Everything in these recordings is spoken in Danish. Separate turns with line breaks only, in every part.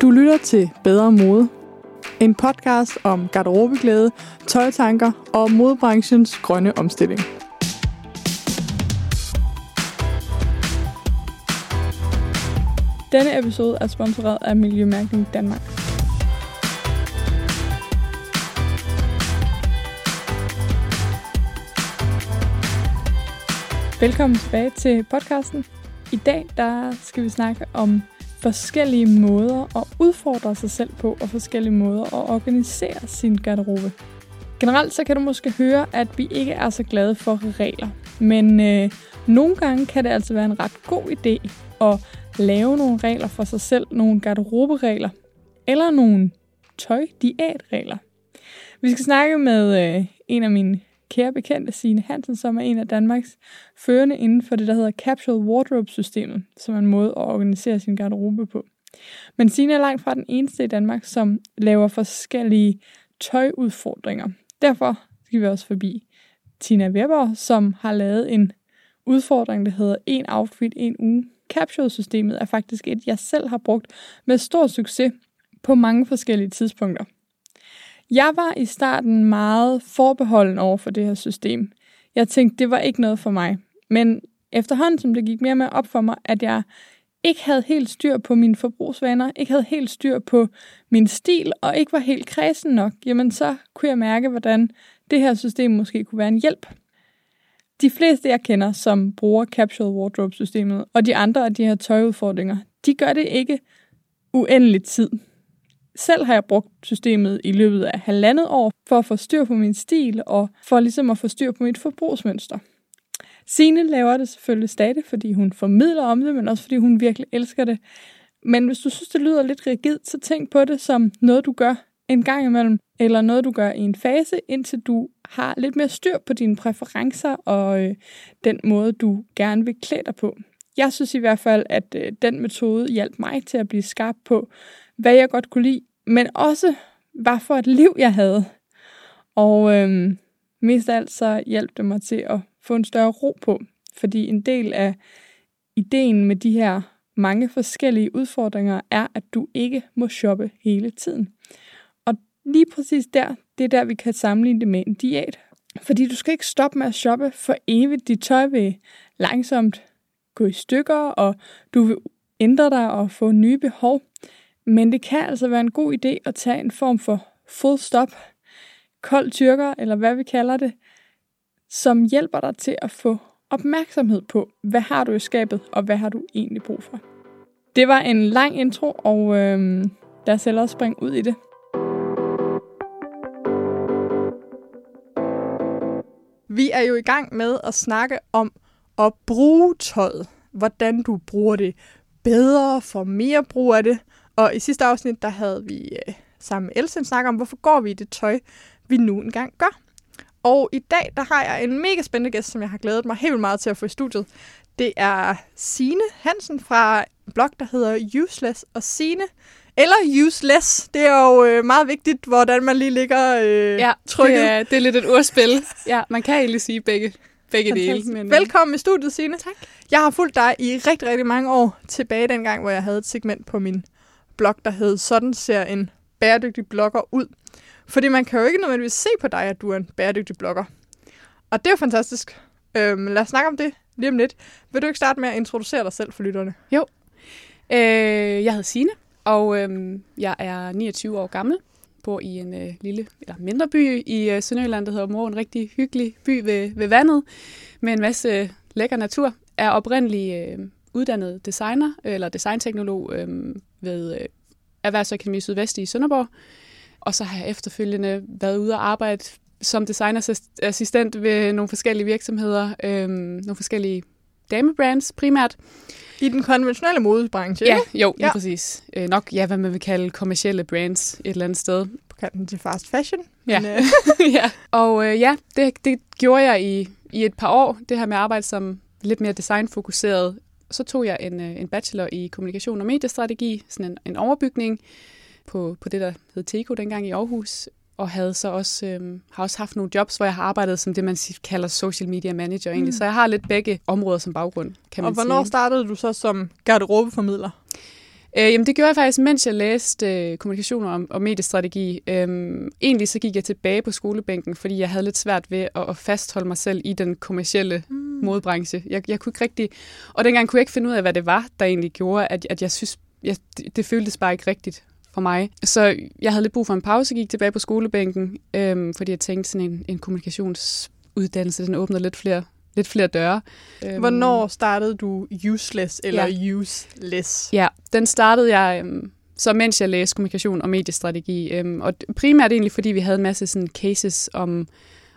Du lytter til Bedre Mode. En podcast om garderobeglæde, tøjtanker og modebranchens grønne omstilling. Denne episode er sponsoreret af Miljømærkning Danmark. Velkommen tilbage til podcasten. I dag der skal vi snakke om forskellige måder at udfordre sig selv på, og forskellige måder at organisere sin garderobe. Generelt så kan du måske høre, at vi ikke er så glade for regler. Men øh, nogle gange kan det altså være en ret god idé at lave nogle regler for sig selv, nogle garderoberegler, eller nogle tøjdiætregler. Vi skal snakke med øh, en af mine kære bekendte, Signe Hansen, som er en af Danmarks førende inden for det, der hedder Capsule Wardrobe-systemet, som er en måde at organisere sin garderobe på. Men Signe er langt fra den eneste i Danmark, som laver forskellige tøjudfordringer. Derfor skal vi også forbi Tina Weber, som har lavet en udfordring, der hedder en outfit, en uge. Capsule-systemet er faktisk et, jeg selv har brugt med stor succes på mange forskellige tidspunkter. Jeg var i starten meget forbeholden over for det her system. Jeg tænkte, det var ikke noget for mig. Men efterhånden, som det gik mere med op for mig, at jeg ikke havde helt styr på mine forbrugsvaner, ikke havde helt styr på min stil, og ikke var helt kredsen nok, jamen så kunne jeg mærke, hvordan det her system måske kunne være en hjælp. De fleste, jeg kender, som bruger Capsule Wardrobe-systemet, og de andre af de her tøjudfordringer, de gør det ikke uendelig tid. Selv har jeg brugt systemet i løbet af halvandet år for at få styr på min stil og for ligesom at få styr på mit forbrugsmønster. Sine laver det selvfølgelig stadig, fordi hun formidler om det, men også fordi hun virkelig elsker det. Men hvis du synes, det lyder lidt rigidt, så tænk på det som noget, du gør en gang imellem, eller noget, du gør i en fase, indtil du har lidt mere styr på dine præferencer og øh, den måde, du gerne vil klæde dig på. Jeg synes i hvert fald, at øh, den metode hjalp mig til at blive skarp på, hvad jeg godt kunne lide, men også hvad for et liv jeg havde. Og øhm, mest af alt så hjalp det mig til at få en større ro på, fordi en del af ideen med de her mange forskellige udfordringer er, at du ikke må shoppe hele tiden. Og lige præcis der, det er der, vi kan sammenligne det med en diæt. Fordi du skal ikke stoppe med at shoppe for evigt. Dit tøj vil langsomt gå i stykker, og du vil ændre dig og få nye behov. Men det kan altså være en god idé at tage en form for full stop, kold tyrker, eller hvad vi kalder det, som hjælper dig til at få opmærksomhed på, hvad har du i skabet, og hvad har du egentlig brug for. Det var en lang intro, og øh, lad os ellers springe ud i det. Vi er jo i gang med at snakke om at bruge tøjet. Hvordan du bruger det bedre, for mere brug af det, og i sidste afsnit, der havde vi øh, sammen med Else snak om, hvorfor går vi i det tøj, vi nu engang gør. Og i dag, der har jeg en mega spændende gæst, som jeg har glædet mig helt meget til at få i studiet. Det er Sine Hansen fra en blog, der hedder Useless. Og Sine, eller useless, det er jo øh, meget vigtigt, hvordan man lige ligger øh,
ja,
trykket.
Det er, det er lidt et ordspil. ja, man kan egentlig sige begge, begge dele.
Men, øh, Velkommen i studiet, Sine.
Tak.
Jeg har fulgt dig i rigtig, rigtig mange år tilbage dengang, hvor jeg havde et segment på min blog, der hed Sådan ser en bæredygtig blogger ud. Fordi man kan jo ikke nødvendigvis se på dig, at du er en bæredygtig blogger. Og det er jo fantastisk. Øhm, lad os snakke om det lige om lidt. Vil du ikke starte med at introducere dig selv for lytterne?
Jo. Øh, jeg hedder Sine, og øh, jeg er 29 år gammel. Bor i en øh, lille, eller mindre by i øh, Sønderjylland, der hedder Mor. En rigtig hyggelig by ved, ved vandet, med en masse øh, lækker natur. Er oprindelig øh, uddannet designer, eller designteknolog øh, ved øh, Erhvervsakademi Sydvest i Sønderborg. Og så har jeg efterfølgende været ude og arbejde som designerassistent ved nogle forskellige virksomheder, øh, nogle forskellige damebrands primært.
I den konventionelle modebranche,
Ja, jo, lige ja. præcis. Øh, nok, ja, hvad man vil kalde kommercielle brands et eller andet sted.
På kanten til fast fashion.
Ja, men, øh. ja. og øh, ja, det, det gjorde jeg i, i et par år, det her med at arbejde som lidt mere designfokuseret så tog jeg en, øh, en bachelor i kommunikation og mediestrategi, sådan en, en overbygning på, på det, der hed TECO dengang i Aarhus, og havde så også, øh, har også haft nogle jobs, hvor jeg har arbejdet som det, man kalder social media manager egentlig. Mm. Så jeg har lidt begge områder som baggrund, kan man
Og hvornår
sige.
startede du så som garderobeformidler?
Øh, jamen, det gjorde jeg faktisk, mens jeg læste øh, kommunikation og, og mediestrategi. Øhm, egentlig så gik jeg tilbage på skolebænken, fordi jeg havde lidt svært ved at, at fastholde mig selv i den kommercielle mm. modebranche. Jeg, jeg kunne ikke rigtig... Og dengang kunne jeg ikke finde ud af, hvad det var, der egentlig gjorde, at, at jeg synes, jeg, det, det føltes bare ikke rigtigt for mig. Så jeg havde lidt brug for en pause, gik tilbage på skolebænken, øhm, fordi jeg tænkte sådan en, en kommunikationsuddannelse, den åbner lidt flere lidt flere døre.
Øhm, Hvornår startede du useless eller ja. useless?
Ja, den startede jeg øhm, så mens jeg læste kommunikation og mediestrategi. Øhm, og primært egentlig, fordi vi havde en masse sådan, cases om,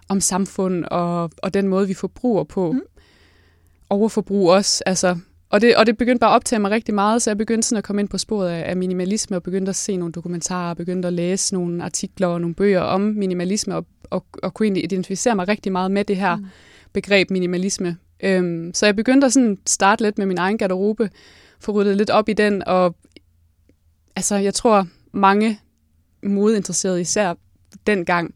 om samfund og, og den måde, vi forbruger på. Mm. Overforbrug også. Altså, og, det, og det begyndte bare at optage mig rigtig meget, så jeg begyndte sådan at komme ind på sporet af, af minimalisme og begyndte at se nogle dokumentarer, begyndte at læse nogle artikler og nogle bøger om minimalisme og, og, og kunne egentlig identificere mig rigtig meget med det her. Mm begreb minimalisme. Øhm, så jeg begyndte at sådan starte lidt med min egen garderobe, få ryddet lidt op i den, og altså, jeg tror, mange modeinteresserede især dengang,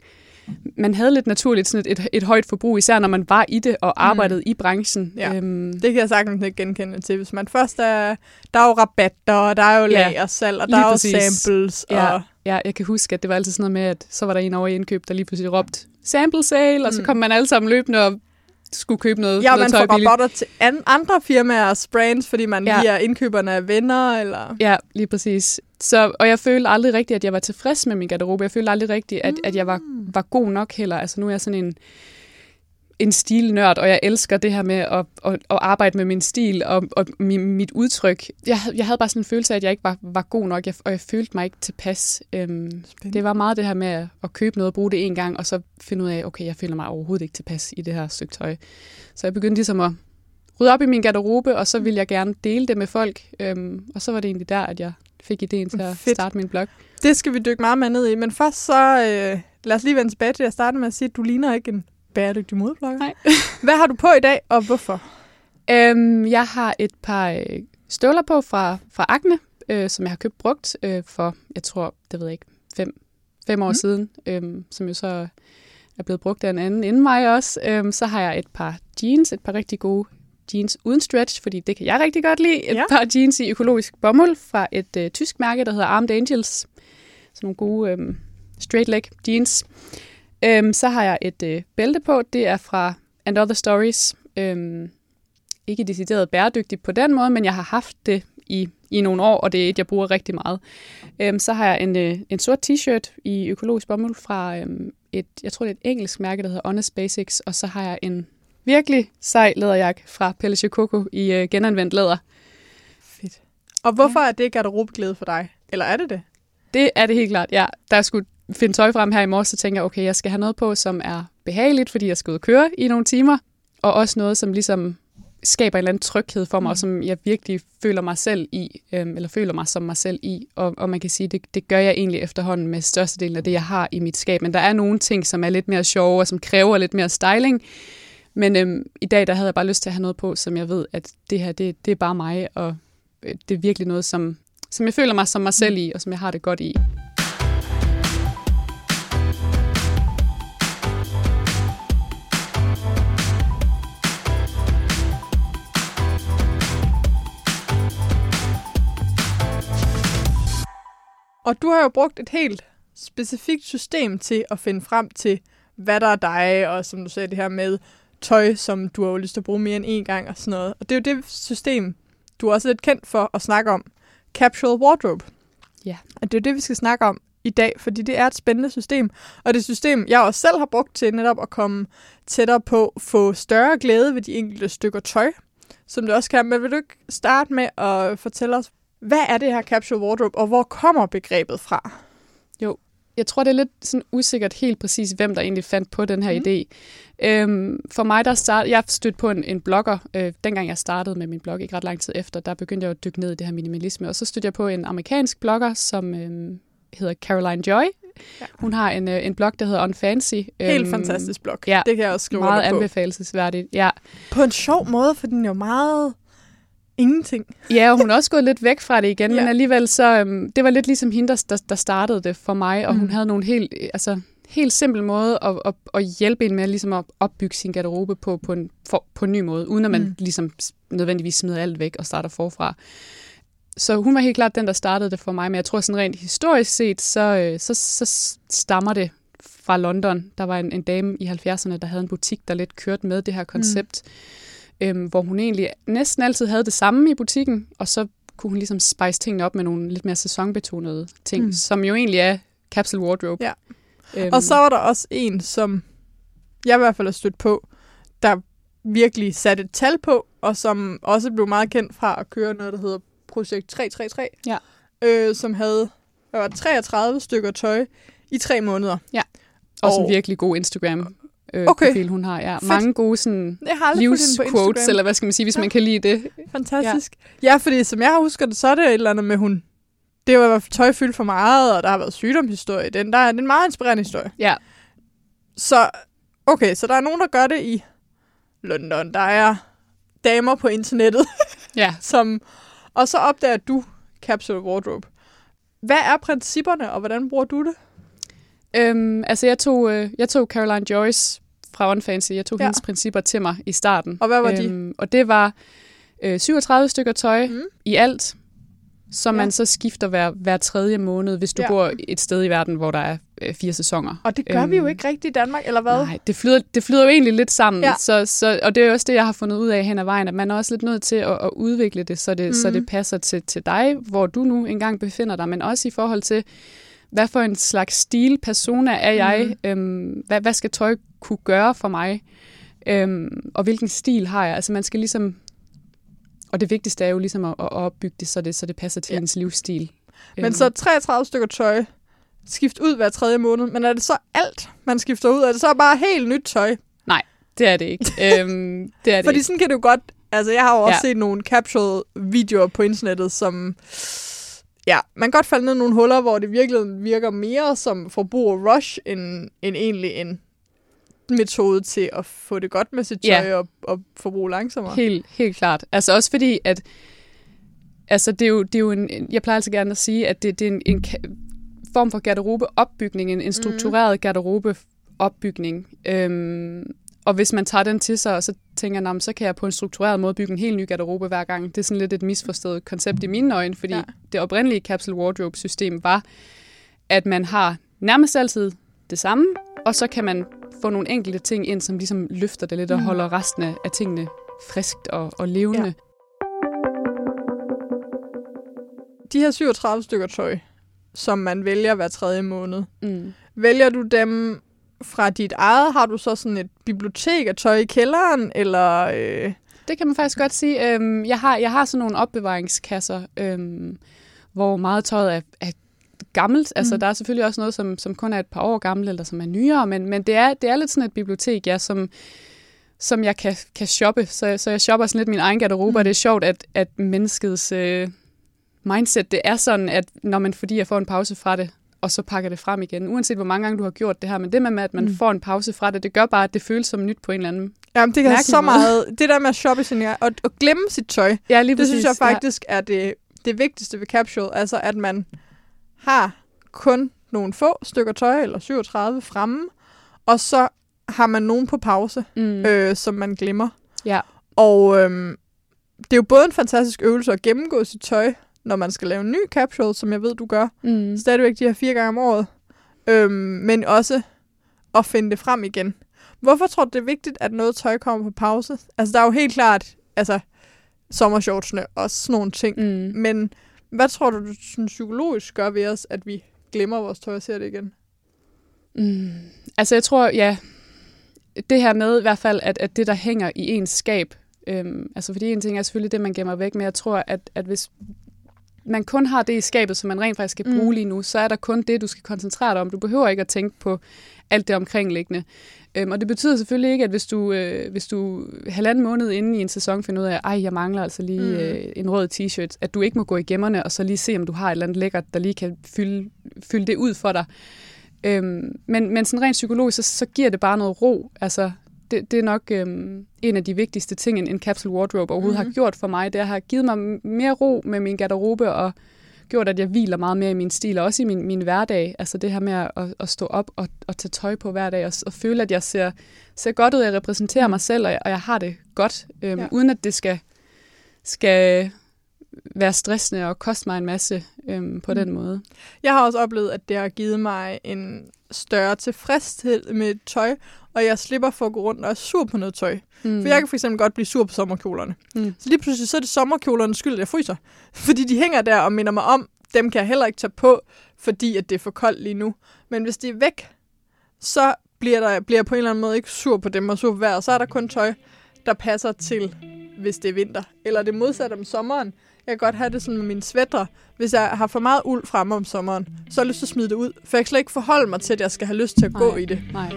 man havde lidt naturligt sådan et, et, et højt forbrug, især når man var i det og arbejdede mm. i branchen.
Ja, øhm. det kan jeg sagtens ikke genkende til. Hvis man først er, der er jo rabatter, og der er jo lagersalg, og der er jo samples.
Ja, og... ja, jeg kan huske, at det var altid sådan noget med, at så var der en over i indkøb, der lige pludselig råbte sample sale, mm. og så mm. kom man alle sammen løbende og skulle købe noget,
ja,
noget
man får rabatter til an- andre firmaers brands, fordi man ja. lige er indkøberne af venner, eller...
Ja, lige præcis. Så, og jeg følte aldrig rigtigt, at jeg var tilfreds med min garderobe. Jeg følte aldrig rigtigt, at, mm. at jeg var, mm. var god nok heller. Altså nu er jeg sådan en en stilnørd, og jeg elsker det her med at, at, at arbejde med min stil og, og mit udtryk. Jeg, jeg havde bare sådan en følelse af, at jeg ikke var, var god nok, og jeg følte mig ikke tilpas. Øhm, det var meget det her med at, at købe noget og bruge det en gang, og så finde ud af, okay, jeg føler mig overhovedet ikke tilpas i det her stykke tøj. Så jeg begyndte ligesom at rydde op i min garderobe, og så ville jeg gerne dele det med folk. Øhm, og så var det egentlig der, at jeg fik ideen til at Fedt. starte min blog.
Det skal vi dykke meget mere ned i, men først så øh, lad os lige vende tilbage til at starte med at sige, at du ligner ikke en bæredygtig modeblogger.
Nej.
Hvad har du på i dag, og hvorfor?
Øhm, jeg har et par øh, støvler på fra, fra Agne, øh, som jeg har købt brugt øh, for, jeg tror, det ved jeg ikke, fem, fem år mm. siden, øh, som jo så er blevet brugt af en anden inden mig også. Øh, så har jeg et par jeans, et par rigtig gode jeans uden stretch, fordi det kan jeg rigtig godt lide. Et ja. par jeans i økologisk bomuld fra et øh, tysk mærke, der hedder Armed Angels. Sådan nogle gode øh, straight leg jeans. Øhm, så har jeg et øh, bælte på. Det er fra And Other Stories. Øhm, ikke decideret bæredygtigt på den måde, men jeg har haft det i, i nogle år, og det er et, jeg bruger rigtig meget. Øhm, så har jeg en, øh, en sort t-shirt i økologisk bomuld fra øhm, et, jeg tror det er et engelsk mærke, der hedder Honest Basics, og så har jeg en virkelig sej læderjakke fra Pelle Coco i øh, genanvendt læder.
Fedt. Og hvorfor ja. er det garderobeglæde for dig? Eller er det det?
Det er det helt klart, ja. Der skulle finde tøj frem her i morges, så tænker jeg, okay, jeg skal have noget på, som er behageligt, fordi jeg skal ud og køre i nogle timer, og også noget, som ligesom skaber en eller anden tryghed for mig, mm. og som jeg virkelig føler mig selv i, øhm, eller føler mig som mig selv i. Og, og man kan sige, det, det gør jeg egentlig efterhånden med størstedelen af det, jeg har i mit skab. Men der er nogle ting, som er lidt mere sjove, og som kræver lidt mere styling. Men øhm, i dag, der havde jeg bare lyst til at have noget på, som jeg ved, at det her, det, det er bare mig, og øh, det er virkelig noget, som, som jeg føler mig som mig selv i, og som jeg har det godt i.
Og du har jo brugt et helt specifikt system til at finde frem til, hvad der er dig, og som du sagde, det her med tøj, som du har jo lyst til at bruge mere end en gang og sådan noget. Og det er jo det system, du er også lidt kendt for at snakke om. Capsule Wardrobe.
Ja.
Og det er jo det, vi skal snakke om i dag, fordi det er et spændende system. Og det system, jeg også selv har brugt til netop at komme tættere på, få større glæde ved de enkelte stykker tøj, som det også kan. Men vil du ikke starte med at fortælle os, hvad er det her capsule wardrobe, og hvor kommer begrebet fra?
Jo, jeg tror, det er lidt sådan usikkert helt præcis, hvem der egentlig fandt på den her mm. idé. Øhm, for mig, der start, jeg stødte på en, en blogger, øh, dengang jeg startede med min blog, ikke ret lang tid efter, der begyndte jeg at dykke ned i det her minimalisme, og så stødte jeg på en amerikansk blogger, som øh, hedder Caroline Joy. Ja. Hun har en, øh, en blog, der hedder Unfancy.
Helt øhm, fantastisk blog. Ja, det kan jeg også skrive
Meget anbefalesværdigt, ja.
På en sjov måde, for den er jo meget ingenting.
Ja, og hun er også gået lidt væk fra det igen, ja. men alligevel så, øhm, det var lidt ligesom hende, der, der startede det for mig, og mm. hun havde nogle helt, altså, helt simpel måde at, at, at hjælpe en med ligesom at opbygge sin garderobe på, på, en, for, på en ny måde, uden at man mm. ligesom nødvendigvis smider alt væk og starter forfra. så hun var helt klart den, der startede det for mig, men jeg tror sådan rent historisk set, så, øh, så, så stammer det fra London. Der var en, en dame i 70'erne, der havde en butik, der lidt kørte med det her koncept, mm. Øhm, hvor hun egentlig næsten altid havde det samme i butikken, og så kunne hun ligesom spice tingene op med nogle lidt mere sæsonbetonede ting, mm. som jo egentlig er capsule wardrobe.
Ja. Øhm. Og så var der også en, som jeg i hvert fald har stødt på, der virkelig satte et tal på, og som også blev meget kendt fra at køre noget, der hedder Projekt 333,
ja.
øh, som havde der var 33 stykker tøj i tre måneder.
Ja, også og, en virkelig god Instagram øh, okay. profil, hun har. Ja. Mange gode sådan, livsquotes, eller hvad skal man sige, hvis ja. man kan lide det.
Fantastisk. Ja. ja, fordi som jeg husker det, så er det et eller andet med, hun det var tøj fyldt for meget, og der har været sygdomshistorie. Den, der er en meget inspirerende historie.
Ja.
Så, okay, så der er nogen, der gør det i London. Der er damer på internettet.
ja.
som, og så opdager du Capsule Wardrobe. Hvad er principperne, og hvordan bruger du det?
Øhm, altså, jeg tog, øh, jeg tog Caroline Joyce fra Unfancy. Jeg tog ja. hendes principper til mig i starten.
Og hvad var øhm,
de? Og det var øh, 37 stykker tøj mm. i alt, som ja. man så skifter hver, hver tredje måned, hvis du ja. bor et sted i verden, hvor der er øh, fire sæsoner.
Og det gør øhm, vi jo øhm, ikke rigtigt i Danmark, eller hvad?
Nej, det flyder, det flyder jo egentlig lidt sammen. Ja. Så, så, og det er også det, jeg har fundet ud af hen ad vejen, at man er også lidt nødt til at, at udvikle det, så det, mm. så det mhm. passer til, til dig, hvor du nu engang befinder dig, men også i forhold til, hvad for en slags stil, persona er jeg? Mm. Øhm, hvad, hvad skal tøj kunne gøre for mig? Øhm, og hvilken stil har jeg? Altså man skal ligesom og det vigtigste er jo ligesom at, at opbygge det så, det, så det passer til ja. ens livsstil.
Men øhm. så 33 stykker tøj, skift ud hver tredje måned, men er det så alt, man skifter ud? Er det så bare helt nyt tøj?
Nej, det er det ikke. øhm, det er det
Fordi
ikke.
sådan kan det jo godt... Altså, jeg har jo også ja. set nogle capsule-videoer på internettet, som... Ja, man kan godt falde ned i nogle huller, hvor det virkelig virker mere som forbrug rush, end, end egentlig en metode til at få det godt med sit tøj ja. og, og forbruge langsommere.
Helt, helt klart. Altså også fordi, at altså det er jo, det er jo en, jeg plejer altså gerne at sige, at det, det er en, en form for garderobeopbygning, en, en mhm. struktureret mm. garderobeopbygning. Øhm, og hvis man tager den til sig, og så tænker jeg, så kan jeg på en struktureret måde bygge en helt ny garderobe hver gang. Det er sådan lidt et misforstået koncept i mine øjne, fordi ja. det oprindelige capsule wardrobe-system var, at man har nærmest altid det samme, og så kan man få nogle enkelte ting ind, som ligesom løfter det lidt og mm. holder resten af tingene friskt og, og levende. Ja.
De her 37 stykker tøj, som man vælger hver tredje måned, mm. vælger du dem fra dit eget? Har du så sådan et bibliotek af tøj i kælderen, eller... Øh...
Det kan man faktisk godt sige. Øhm, jeg, har, jeg har sådan nogle opbevaringskasser, øhm, hvor meget tøjet er, er gammelt. Altså, mm. der er selvfølgelig også noget, som, som kun er et par år gammelt, eller som er nyere, men, men det, er, det er lidt sådan et bibliotek, ja, som, som jeg kan, kan shoppe. Så, så jeg shopper sådan lidt min egen garderobe, mm. og det er sjovt, at, at menneskets øh, mindset, det er sådan, at når man, fordi jeg får en pause fra det, og så pakker det frem igen, uanset hvor mange gange du har gjort det her, men det med, at man mm. får en pause fra det, det gør bare, at det føles som nyt på en eller anden
Jamen, det kan have så meget. Det der med at shoppe sin og, og glemme sit tøj,
ja, lige
det synes jeg faktisk ja. er det, det vigtigste ved capsule, altså at man har kun nogle få stykker tøj, eller 37 fremme, og så har man nogen på pause, mm. øh, som man glemmer.
Ja.
Og øh, det er jo både en fantastisk øvelse at gennemgå sit tøj, når man skal lave en ny capsule, som jeg ved, du gør. Mm. Stadigvæk de her fire gange om året. Øh, men også at finde det frem igen. Hvorfor tror du, det er vigtigt, at noget tøj kommer på pause? Altså, der er jo helt klart, altså, sommershortsene og sådan nogle ting. Mm. Men hvad tror du, du psykologisk gør ved os, at vi glemmer vores tøj og ser det igen?
Mm. Altså jeg tror, ja, det her med i hvert fald, at, at det, der hænger i ens skab, øhm, altså fordi en ting er selvfølgelig det, man gemmer væk, men jeg tror, at, at hvis man kun har det i skabet, som man rent faktisk skal bruge mm. lige nu, så er der kun det, du skal koncentrere dig om. Du behøver ikke at tænke på alt det omkringliggende. Øhm, og det betyder selvfølgelig ikke, at hvis du, øh, hvis du halvanden måned inde i en sæson finder ud af, at jeg mangler altså lige mm. øh, en rød t-shirt, at du ikke må gå i gemmerne og så lige se, om du har et eller andet lækkert, der lige kan fylde, fylde det ud for dig. Øhm, men, men sådan rent psykologisk, så, så giver det bare noget ro. Altså, det, det er nok øhm, en af de vigtigste ting, en, en capsule wardrobe overhovedet mm-hmm. har gjort for mig. Det har givet mig mere ro med min garderobe og gjort, at jeg hviler meget mere i min stil, og også i min, min hverdag. Altså det her med at, at stå op og, og tage tøj på hver dag, og, og føle, at jeg ser, ser godt ud, jeg repræsenterer mm. mig selv, og jeg, og jeg har det godt, øhm, ja. uden at det skal, skal være stressende og koste mig en masse øhm, på mm. den måde.
Jeg har også oplevet, at det har givet mig en større tilfredshed med tøj, og jeg slipper for at gå rundt og er sur på noget tøj. Mm. For jeg kan for eksempel godt blive sur på sommerkjolerne. Mm. Så lige pludselig så er det sommerkjolernes skyld, at jeg fryser. Fordi de hænger der og minder mig om, dem kan jeg heller ikke tage på, fordi at det er for koldt lige nu. Men hvis de er væk, så bliver, der, bliver jeg på en eller anden måde ikke sur på dem og sur på vejret. Så er der kun tøj, der passer til, hvis det er vinter. Eller det modsatte om sommeren. Jeg kan godt have det sådan med mine svætter. Hvis jeg har for meget uld fremme om sommeren, så har jeg lyst til at smide det ud. For jeg kan slet ikke forholde mig til, at jeg skal have lyst til at nej, gå i det.
Nej.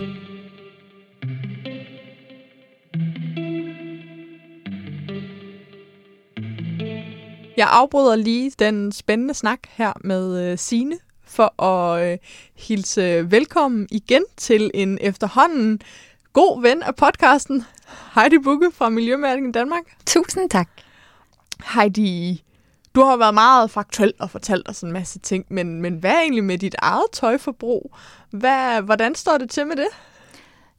Jeg afbryder lige den spændende snak her med øh, Sine for at øh, hilse velkommen igen til en efterhånden god ven af podcasten, Heidi Bukke fra Miljømærken Danmark.
Tusind tak.
Heidi, du har været meget faktuel og fortalt os en masse ting, men, men hvad er egentlig med dit eget tøjforbrug? Hvad, hvordan står det til med det?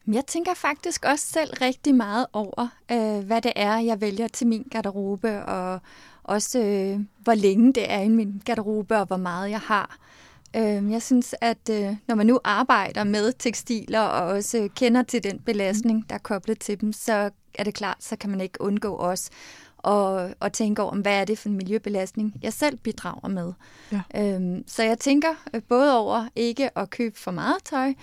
Jeg tænker faktisk også selv rigtig meget over, øh, hvad det er, jeg vælger til min garderobe, og også øh, hvor længe det er i min garderobe, og hvor meget jeg har. Øh, jeg synes, at øh, når man nu arbejder med tekstiler, og også kender til den belastning, der er koblet til dem, så er det klart, så kan man ikke undgå os og, og tænke over, hvad er det for en miljøbelastning, jeg selv bidrager med. Ja. Øhm, så jeg tænker øh, både over ikke at købe for meget tøj,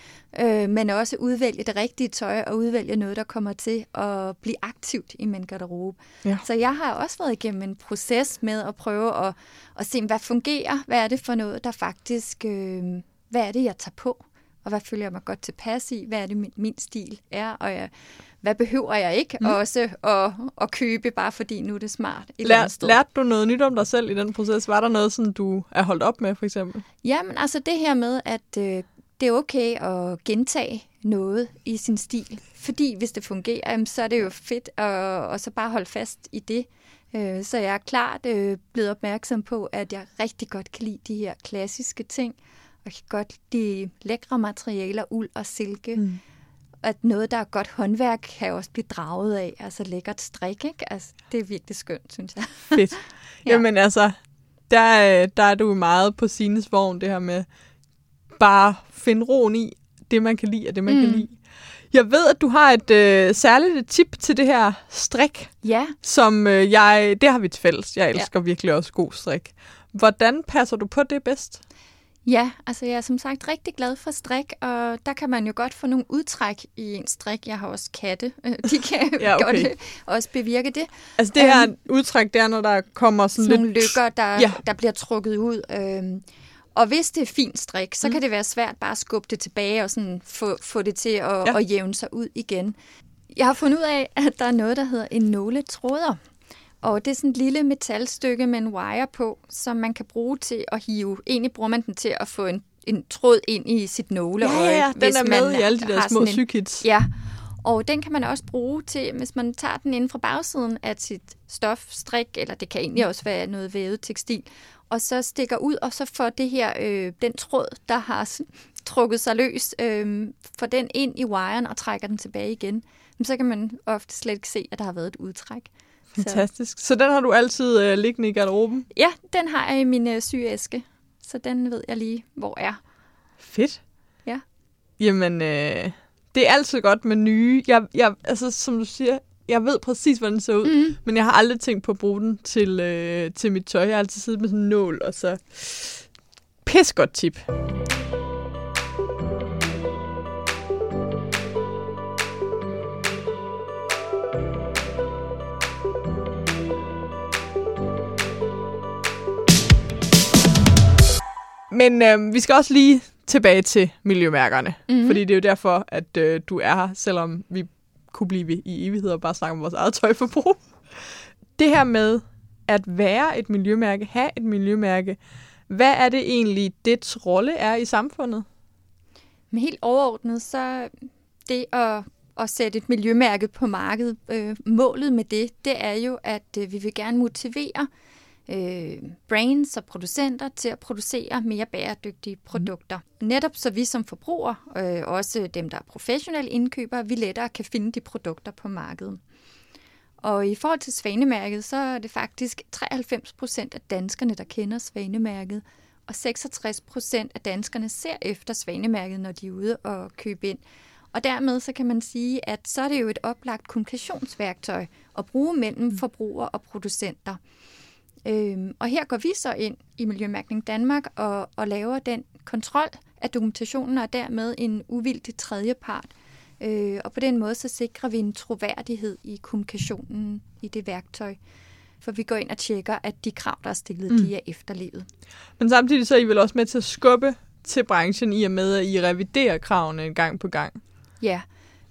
øh, men også udvælge det rigtige tøj og udvælge noget, der kommer til at blive aktivt i min garderobe. Ja. Så jeg har også været igennem en proces med at prøve at, at se, hvad fungerer, hvad er det for noget, der faktisk, øh, hvad er det, jeg tager på, og hvad føler jeg mig godt tilpas i, hvad er det, min, min stil er, og jeg, hvad behøver jeg ikke mm. også at, at købe, bare fordi nu er det smart. Et
Lær, sted. Lærte du noget nyt om dig selv i den proces? Var der noget, som du er holdt op med, for eksempel?
Jamen, altså det her med, at øh, det er okay at gentage noget i sin stil. Fordi hvis det fungerer, jamen, så er det jo fedt at, at så bare holde fast i det. Øh, så jeg er klart øh, blevet opmærksom på, at jeg rigtig godt kan lide de her klassiske ting. Og jeg kan godt lide lækre materialer, uld og silke. Mm at noget, der er godt håndværk, kan også blive draget af. Altså lækkert strik, ikke? Altså, det er virkelig skønt, synes jeg.
Fedt. ja. Jamen altså, der, der er du meget på sines vogn, det her med bare finde roen i det, man kan lide, og det, man mm. kan lide. Jeg ved, at du har et øh, særligt tip til det her strik,
ja.
som øh, jeg, det har vi til fælles. Jeg elsker ja. virkelig også god strik. Hvordan passer du på det bedst?
Ja, altså jeg er som sagt rigtig glad for strik, og der kan man jo godt få nogle udtræk i en strik. Jeg har også katte, øh, de kan ja, okay. godt øh, også bevirke det.
Altså det her um, udtræk, det er, når der kommer sådan, sådan
lidt... nogle lykker, der, ja. der bliver trukket ud. Øhm, og hvis det er fint strik, så mm. kan det være svært bare at skubbe det tilbage og sådan få, få det til at, ja. at jævne sig ud igen. Jeg har fundet ud af, at der er noget, der hedder en nåletråder. Og det er sådan et lille metalstykke med en wire på, som man kan bruge til at hive. Egentlig bruger man den til at få en, en tråd ind i sit nåleøje.
Ja, ja, den er med i alle de der små sykits.
Ja, og den kan man også bruge til, hvis man tager den inden fra bagsiden af sit stofstrik, eller det kan egentlig også være noget vævet tekstil, og så stikker ud, og så får det her, øh, den tråd, der har trukket sig løs, øh, får den ind i wiren og trækker den tilbage igen. Så kan man ofte slet ikke se, at der har været et udtræk.
Fantastisk. Så, så den har du altid øh, liggende i garderoben?
Ja, den har jeg i min øh, sygeæske. Så den ved jeg lige, hvor er.
Fedt.
Ja.
Jamen, øh, det er altid godt med nye. Jeg, jeg, altså, som du siger, jeg ved præcis, hvordan den ser ud, mm. men jeg har aldrig tænkt på at bruge den til, øh, til mit tøj. Jeg har altid siddet med sådan en nål, og så... Pis godt tip. Men øh, vi skal også lige tilbage til miljømærkerne. Mm-hmm. Fordi det er jo derfor, at øh, du er her, selvom vi kunne blive i evighed og bare snakke om vores eget tøjforbrug. Det her med at være et miljømærke, have et miljømærke, hvad er det egentlig, dets rolle er i samfundet?
Men helt overordnet, så det at, at sætte et miljømærke på markedet, øh, målet med det, det er jo, at øh, vi vil gerne motivere øh, brands og producenter til at producere mere bæredygtige mhm. produkter. Mm. Netop så vi som forbrugere, øh, også dem der er professionelle indkøbere, vi lettere kan finde de produkter på markedet. Og i forhold til svanemærket, så er det faktisk 93 procent af danskerne, der kender svanemærket, og 66 procent af danskerne ser efter svanemærket, når de er ude og købe ind. Og dermed så kan man sige, at så er det jo et oplagt kommunikationsværktøj at bruge mellem forbrugere og producenter. Øhm, og her går vi så ind i Miljømærkning Danmark og, og laver den kontrol af dokumentationen og dermed en uvildig tredjepart. Øh, og på den måde så sikrer vi en troværdighed i kommunikationen i det værktøj. For vi går ind og tjekker, at de krav, der er stillet, mm. de er efterlevet.
Men samtidig så er I vel også med til at skubbe til branchen i og med, at I reviderer kravene en gang på gang.
Ja,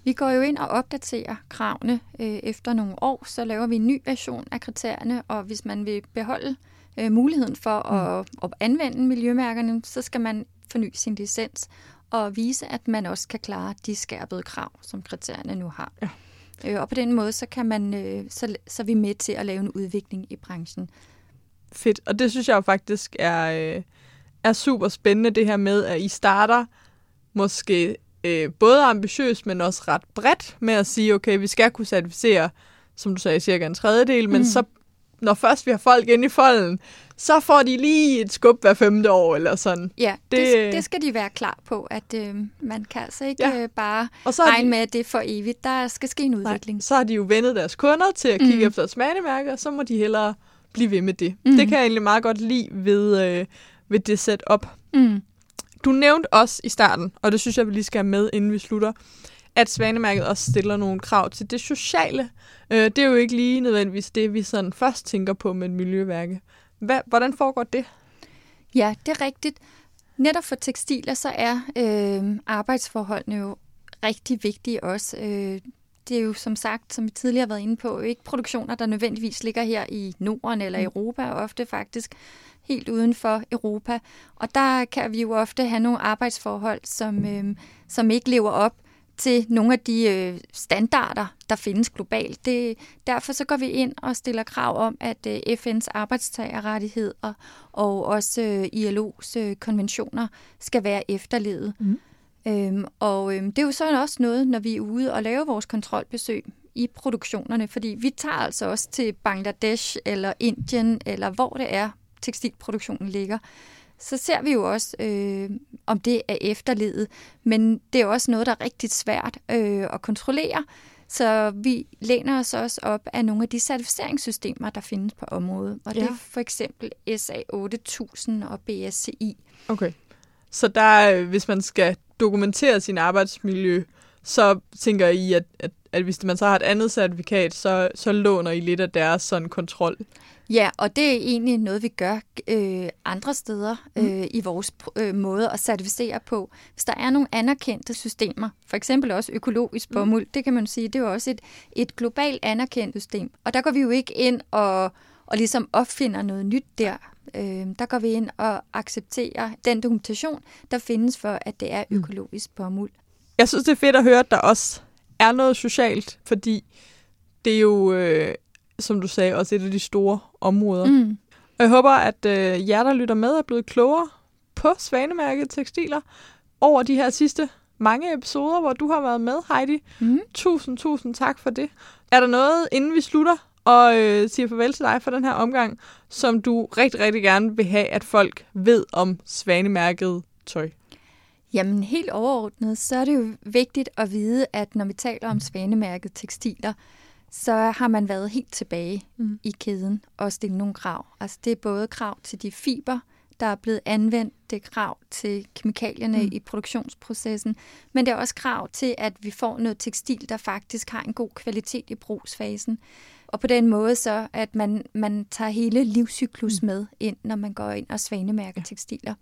vi går jo ind og opdaterer kravene øh, efter nogle år, så laver vi en ny version af kriterierne, og hvis man vil beholde øh, muligheden for at, mm. at anvende miljømærkerne, så skal man forny sin licens og vise, at man også kan klare de skærpede krav, som kriterierne nu har. Ja. Øh, og på den måde, så kan man, øh, så, så er vi med til at lave en udvikling i branchen.
Fedt, og det synes jeg jo faktisk er, øh, er super spændende, det her med, at I starter måske øh, både ambitiøst, men også ret bredt med at sige, okay, vi skal kunne certificere, som du sagde, cirka en tredjedel, mm. men så når først vi har folk inde i folden, så får de lige et skub hver femte år, eller sådan.
Ja, det, det, det skal de være klar på, at øh, man kan altså ikke ja. øh, bare og så regne de, med, at det er for evigt. Der skal ske en udvikling. Nej,
så har de jo vendet deres kunder til at kigge mm. efter et smagemærke, og så må de hellere blive ved med det. Mm. Det kan jeg egentlig meget godt lide ved, øh, ved det setup. Mm. Du nævnte også i starten, og det synes jeg, vi lige skal have med, inden vi slutter, at Svanemærket også stiller nogle krav til det sociale. Øh, det er jo ikke lige nødvendigvis det, vi sådan først tænker på med et miljøværke. Hvad, hvordan foregår det?
Ja, det er rigtigt. Netop for tekstiler, så er øh, arbejdsforholdene jo rigtig vigtige også. Øh, det er jo som sagt, som vi tidligere har været inde på, ikke produktioner, der nødvendigvis ligger her i Norden eller mm. Europa, ofte faktisk helt uden for Europa. Og der kan vi jo ofte have nogle arbejdsforhold, som, øh, som ikke lever op til nogle af de øh, standarder, der findes globalt. Det, derfor så går vi ind og stiller krav om, at øh, FN's arbejdstagerrettigheder og også øh, ILO's øh, konventioner skal være efterlevet. Mm. Øhm, og øhm, det er jo så også noget, når vi er ude og laver vores kontrolbesøg i produktionerne, fordi vi tager altså også til Bangladesh eller Indien, eller hvor det er, tekstilproduktionen ligger så ser vi jo også, øh, om det er efterledet. Men det er også noget, der er rigtig svært øh, at kontrollere. Så vi læner os også op af nogle af de certificeringssystemer, der findes på området. Og ja. det er for eksempel SA 8000 og BSCI.
Okay. Så der, hvis man skal dokumentere sin arbejdsmiljø, så tænker I, at, at, at hvis man så har et andet certifikat, så, så låner I lidt af deres sådan kontrol?
Ja, og det er egentlig noget, vi gør øh, andre steder mm. øh, i vores øh, måde at certificere på. Hvis der er nogle anerkendte systemer, for eksempel også økologisk mm. bomuld, mm. det kan man sige, det er jo også et, et globalt anerkendt system. Og der går vi jo ikke ind og, og ligesom opfinder noget nyt der. Øh, der går vi ind og accepterer den dokumentation, der findes for, at det er mm. økologisk bomuld.
Jeg synes, det er fedt at høre, at der også er noget socialt, fordi det er jo... Øh som du sagde, også et af de store områder. Mm. Og jeg håber, at øh, jer, der lytter med, er blevet klogere på Svanemærket Tekstiler over de her sidste mange episoder, hvor du har været med, Heidi. Mm. Tusind, tusind tak for det. Er der noget, inden vi slutter og øh, siger farvel til dig for den her omgang, som du rigtig, rigtig gerne vil have, at folk ved om Svanemærket tøj?
Jamen helt overordnet, så er det jo vigtigt at vide, at når vi taler om Svanemærket tekstiler, så har man været helt tilbage mm. i kæden og stillet nogle krav. Altså det er både krav til de fiber, der er blevet anvendt, det er krav til kemikalierne mm. i produktionsprocessen, men det er også krav til, at vi får noget tekstil, der faktisk har en god kvalitet i brugsfasen. Og på den måde så, at man, man tager hele livscyklus mm. med ind, når man går ind og svanemærker tekstiler.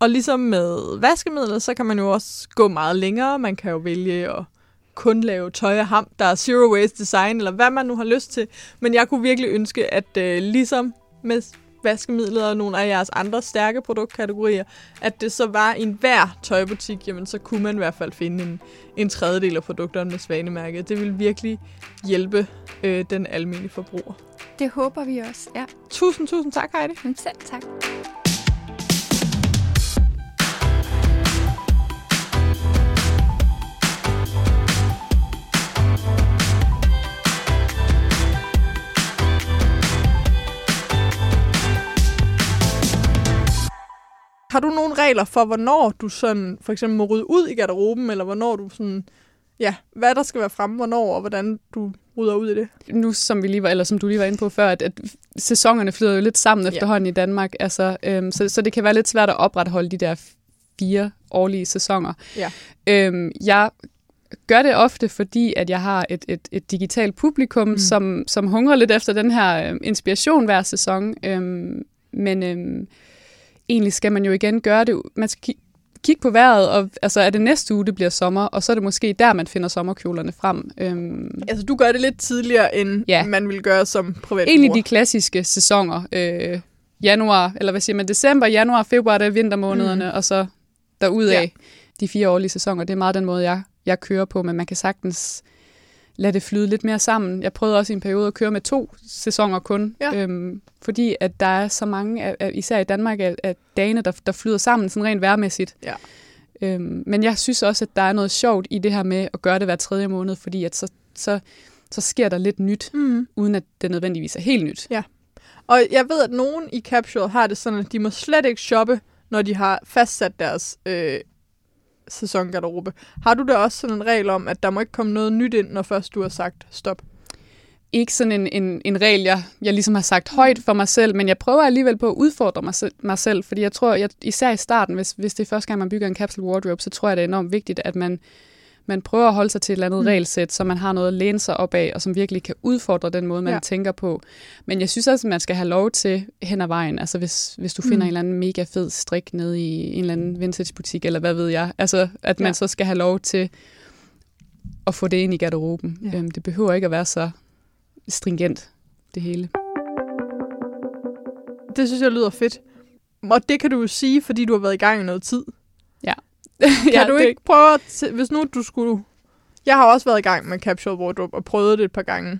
Og ligesom med vaskemidler, så kan man jo også gå meget længere. Man kan jo vælge at kun lave tøj af ham, der er zero waste design, eller hvad man nu har lyst til. Men jeg kunne virkelig ønske, at øh, ligesom med vaskemidler og nogle af jeres andre stærke produktkategorier, at det så var i enhver tøjbutik, jamen så kunne man i hvert fald finde en, en tredjedel af produkterne med svanemærket. Det vil virkelig hjælpe øh, den almindelige forbruger.
Det håber vi også, ja.
Tusind, tusind tak, Heidi.
Selv tak.
Har du nogle regler for, hvornår du sådan for eksempel må rydde ud i garderoben, eller hvornår du sådan, ja, hvad der skal være fremme, hvornår, og hvordan du rydder ud i det?
Nu, som, vi lige var, eller som du lige var inde på før, at, at sæsonerne flyder jo lidt sammen
Ja.
efterhånden i Danmark, altså, øhm, så, så det kan være lidt svært at opretholde de der fire årlige sæsoner.
Ja.
Øhm, jeg gør det ofte, fordi at jeg har et, et, et digitalt publikum,
mm.
som, som hungrer lidt efter den her øh, inspiration hver sæson. Øhm, men øhm, egentlig skal man jo igen gøre det. Man skal ki- kigge på vejret, og altså, er det næste uge, det bliver sommer, og så er det måske der, man finder sommerkjolerne frem. Øhm,
Altså, du gør det lidt tidligere, end
Ja.
man ville gøre som privat
egentlig de klassiske sæsoner. Øh, januar, eller hvad siger man, december, januar, februar, det er vintermånederne, Mm. og så derudad
Ja.
ja. de fire årlige sæsoner. Det er meget den måde, jeg, jeg kører på, men man kan sagtens lade det flyde lidt mere sammen. Jeg prøvede også i en periode at køre med to sæsoner kun,
Ja.
øhm, fordi at der er så mange, af, af, især i Danmark, af, af dagene, der, der flyder sammen sådan rent værmæssigt.
Ja.
Øhm, men jeg synes også, at der er noget sjovt i det her med at gøre det hver tredje måned, fordi at så, så, så sker der lidt nyt,
Mm.
uden at det nødvendigvis er helt nyt.
Og jeg ved, at nogen i Capsule har det sådan, at de må slet ikke shoppe, når de har fastsat deres øh, sæsongarderobe. Har du da også sådan en regel om, at der må ikke komme noget nyt ind, når først du har sagt stop?
ikke sådan en, en, en regel, jeg, jeg ligesom har sagt højt for mig selv, men jeg prøver alligevel på at udfordre mig selv, mig selv fordi jeg tror, jeg, især i starten, hvis, hvis det er første gang, man bygger en capsule wardrobe, så tror jeg, det er enormt vigtigt, at man, man prøver at holde sig til et eller andet
Mm.
regelsæt, så man har noget at læne sig op af, og som virkelig kan udfordre den måde, man
ja.
tænker på. Men jeg synes også, at man skal have lov til hen ad vejen, altså hvis, hvis du finder
Mm.
en eller anden mega fed strik nede i en eller anden vintage-butik, eller hvad ved jeg, altså at man
Ja.
så skal have lov til at få det ind i garderoben.
Ja.
Øhm, det behøver ikke at være så stringent, det hele.
Det synes jeg lyder fedt. Og det kan du jo sige, fordi du har været i gang i noget tid. Kan
ja,
du
det,
ikke prøve at... t- Hvis nu du skulle... Jeg har også været i gang med Capsule Wardrobe og prøvet det et par gange.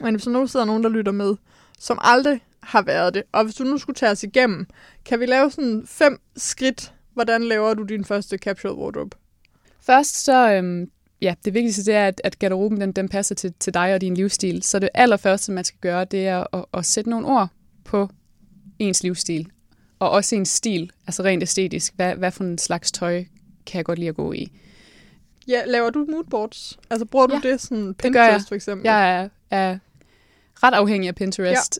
Men hvis der nu sidder nogen, der lytter med, som aldrig har været det, og hvis du nu skulle tage os igennem, kan vi lave sådan fem skridt, hvordan laver du din første Capsule Wardrobe?
Først så, øhm, ja, det vigtigste det er, at, at garderoben den, den passer til, til dig og din livsstil. Så det allerførste, man skal gøre, det er at, at sætte nogle ord på ens livsstil. Og også ens stil, altså rent æstetisk. Hvad, hvad for en slags tøj kan jeg godt lide at gå i?
Ja, laver du moodboards? Altså bruger du
Ja,
det sådan
det gør jeg.
Pinterest for eksempel?
Jeg er, er ret afhængig af Pinterest.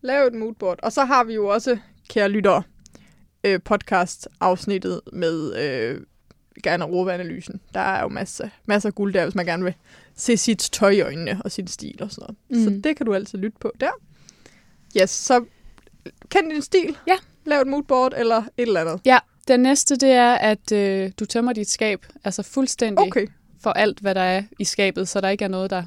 Lav et moodboard. Og så har vi jo også, kære lyttere, øh, podcast-afsnittet med øh, garderobeanalysen. Der er jo masser, masser af guld der, hvis man gerne vil se sit tøj i øjnene og sin stil og sådan noget. Mm. Så
Mhm.
det kan du altid lytte på der. Yes, så kend din stil.
Ja.
Lav et moodboard eller et eller andet.
Ja, den næste, det er, at øh, du tømmer dit skab, altså fuldstændig
Okay.
for alt, hvad der er i skabet, så der ikke er noget, der,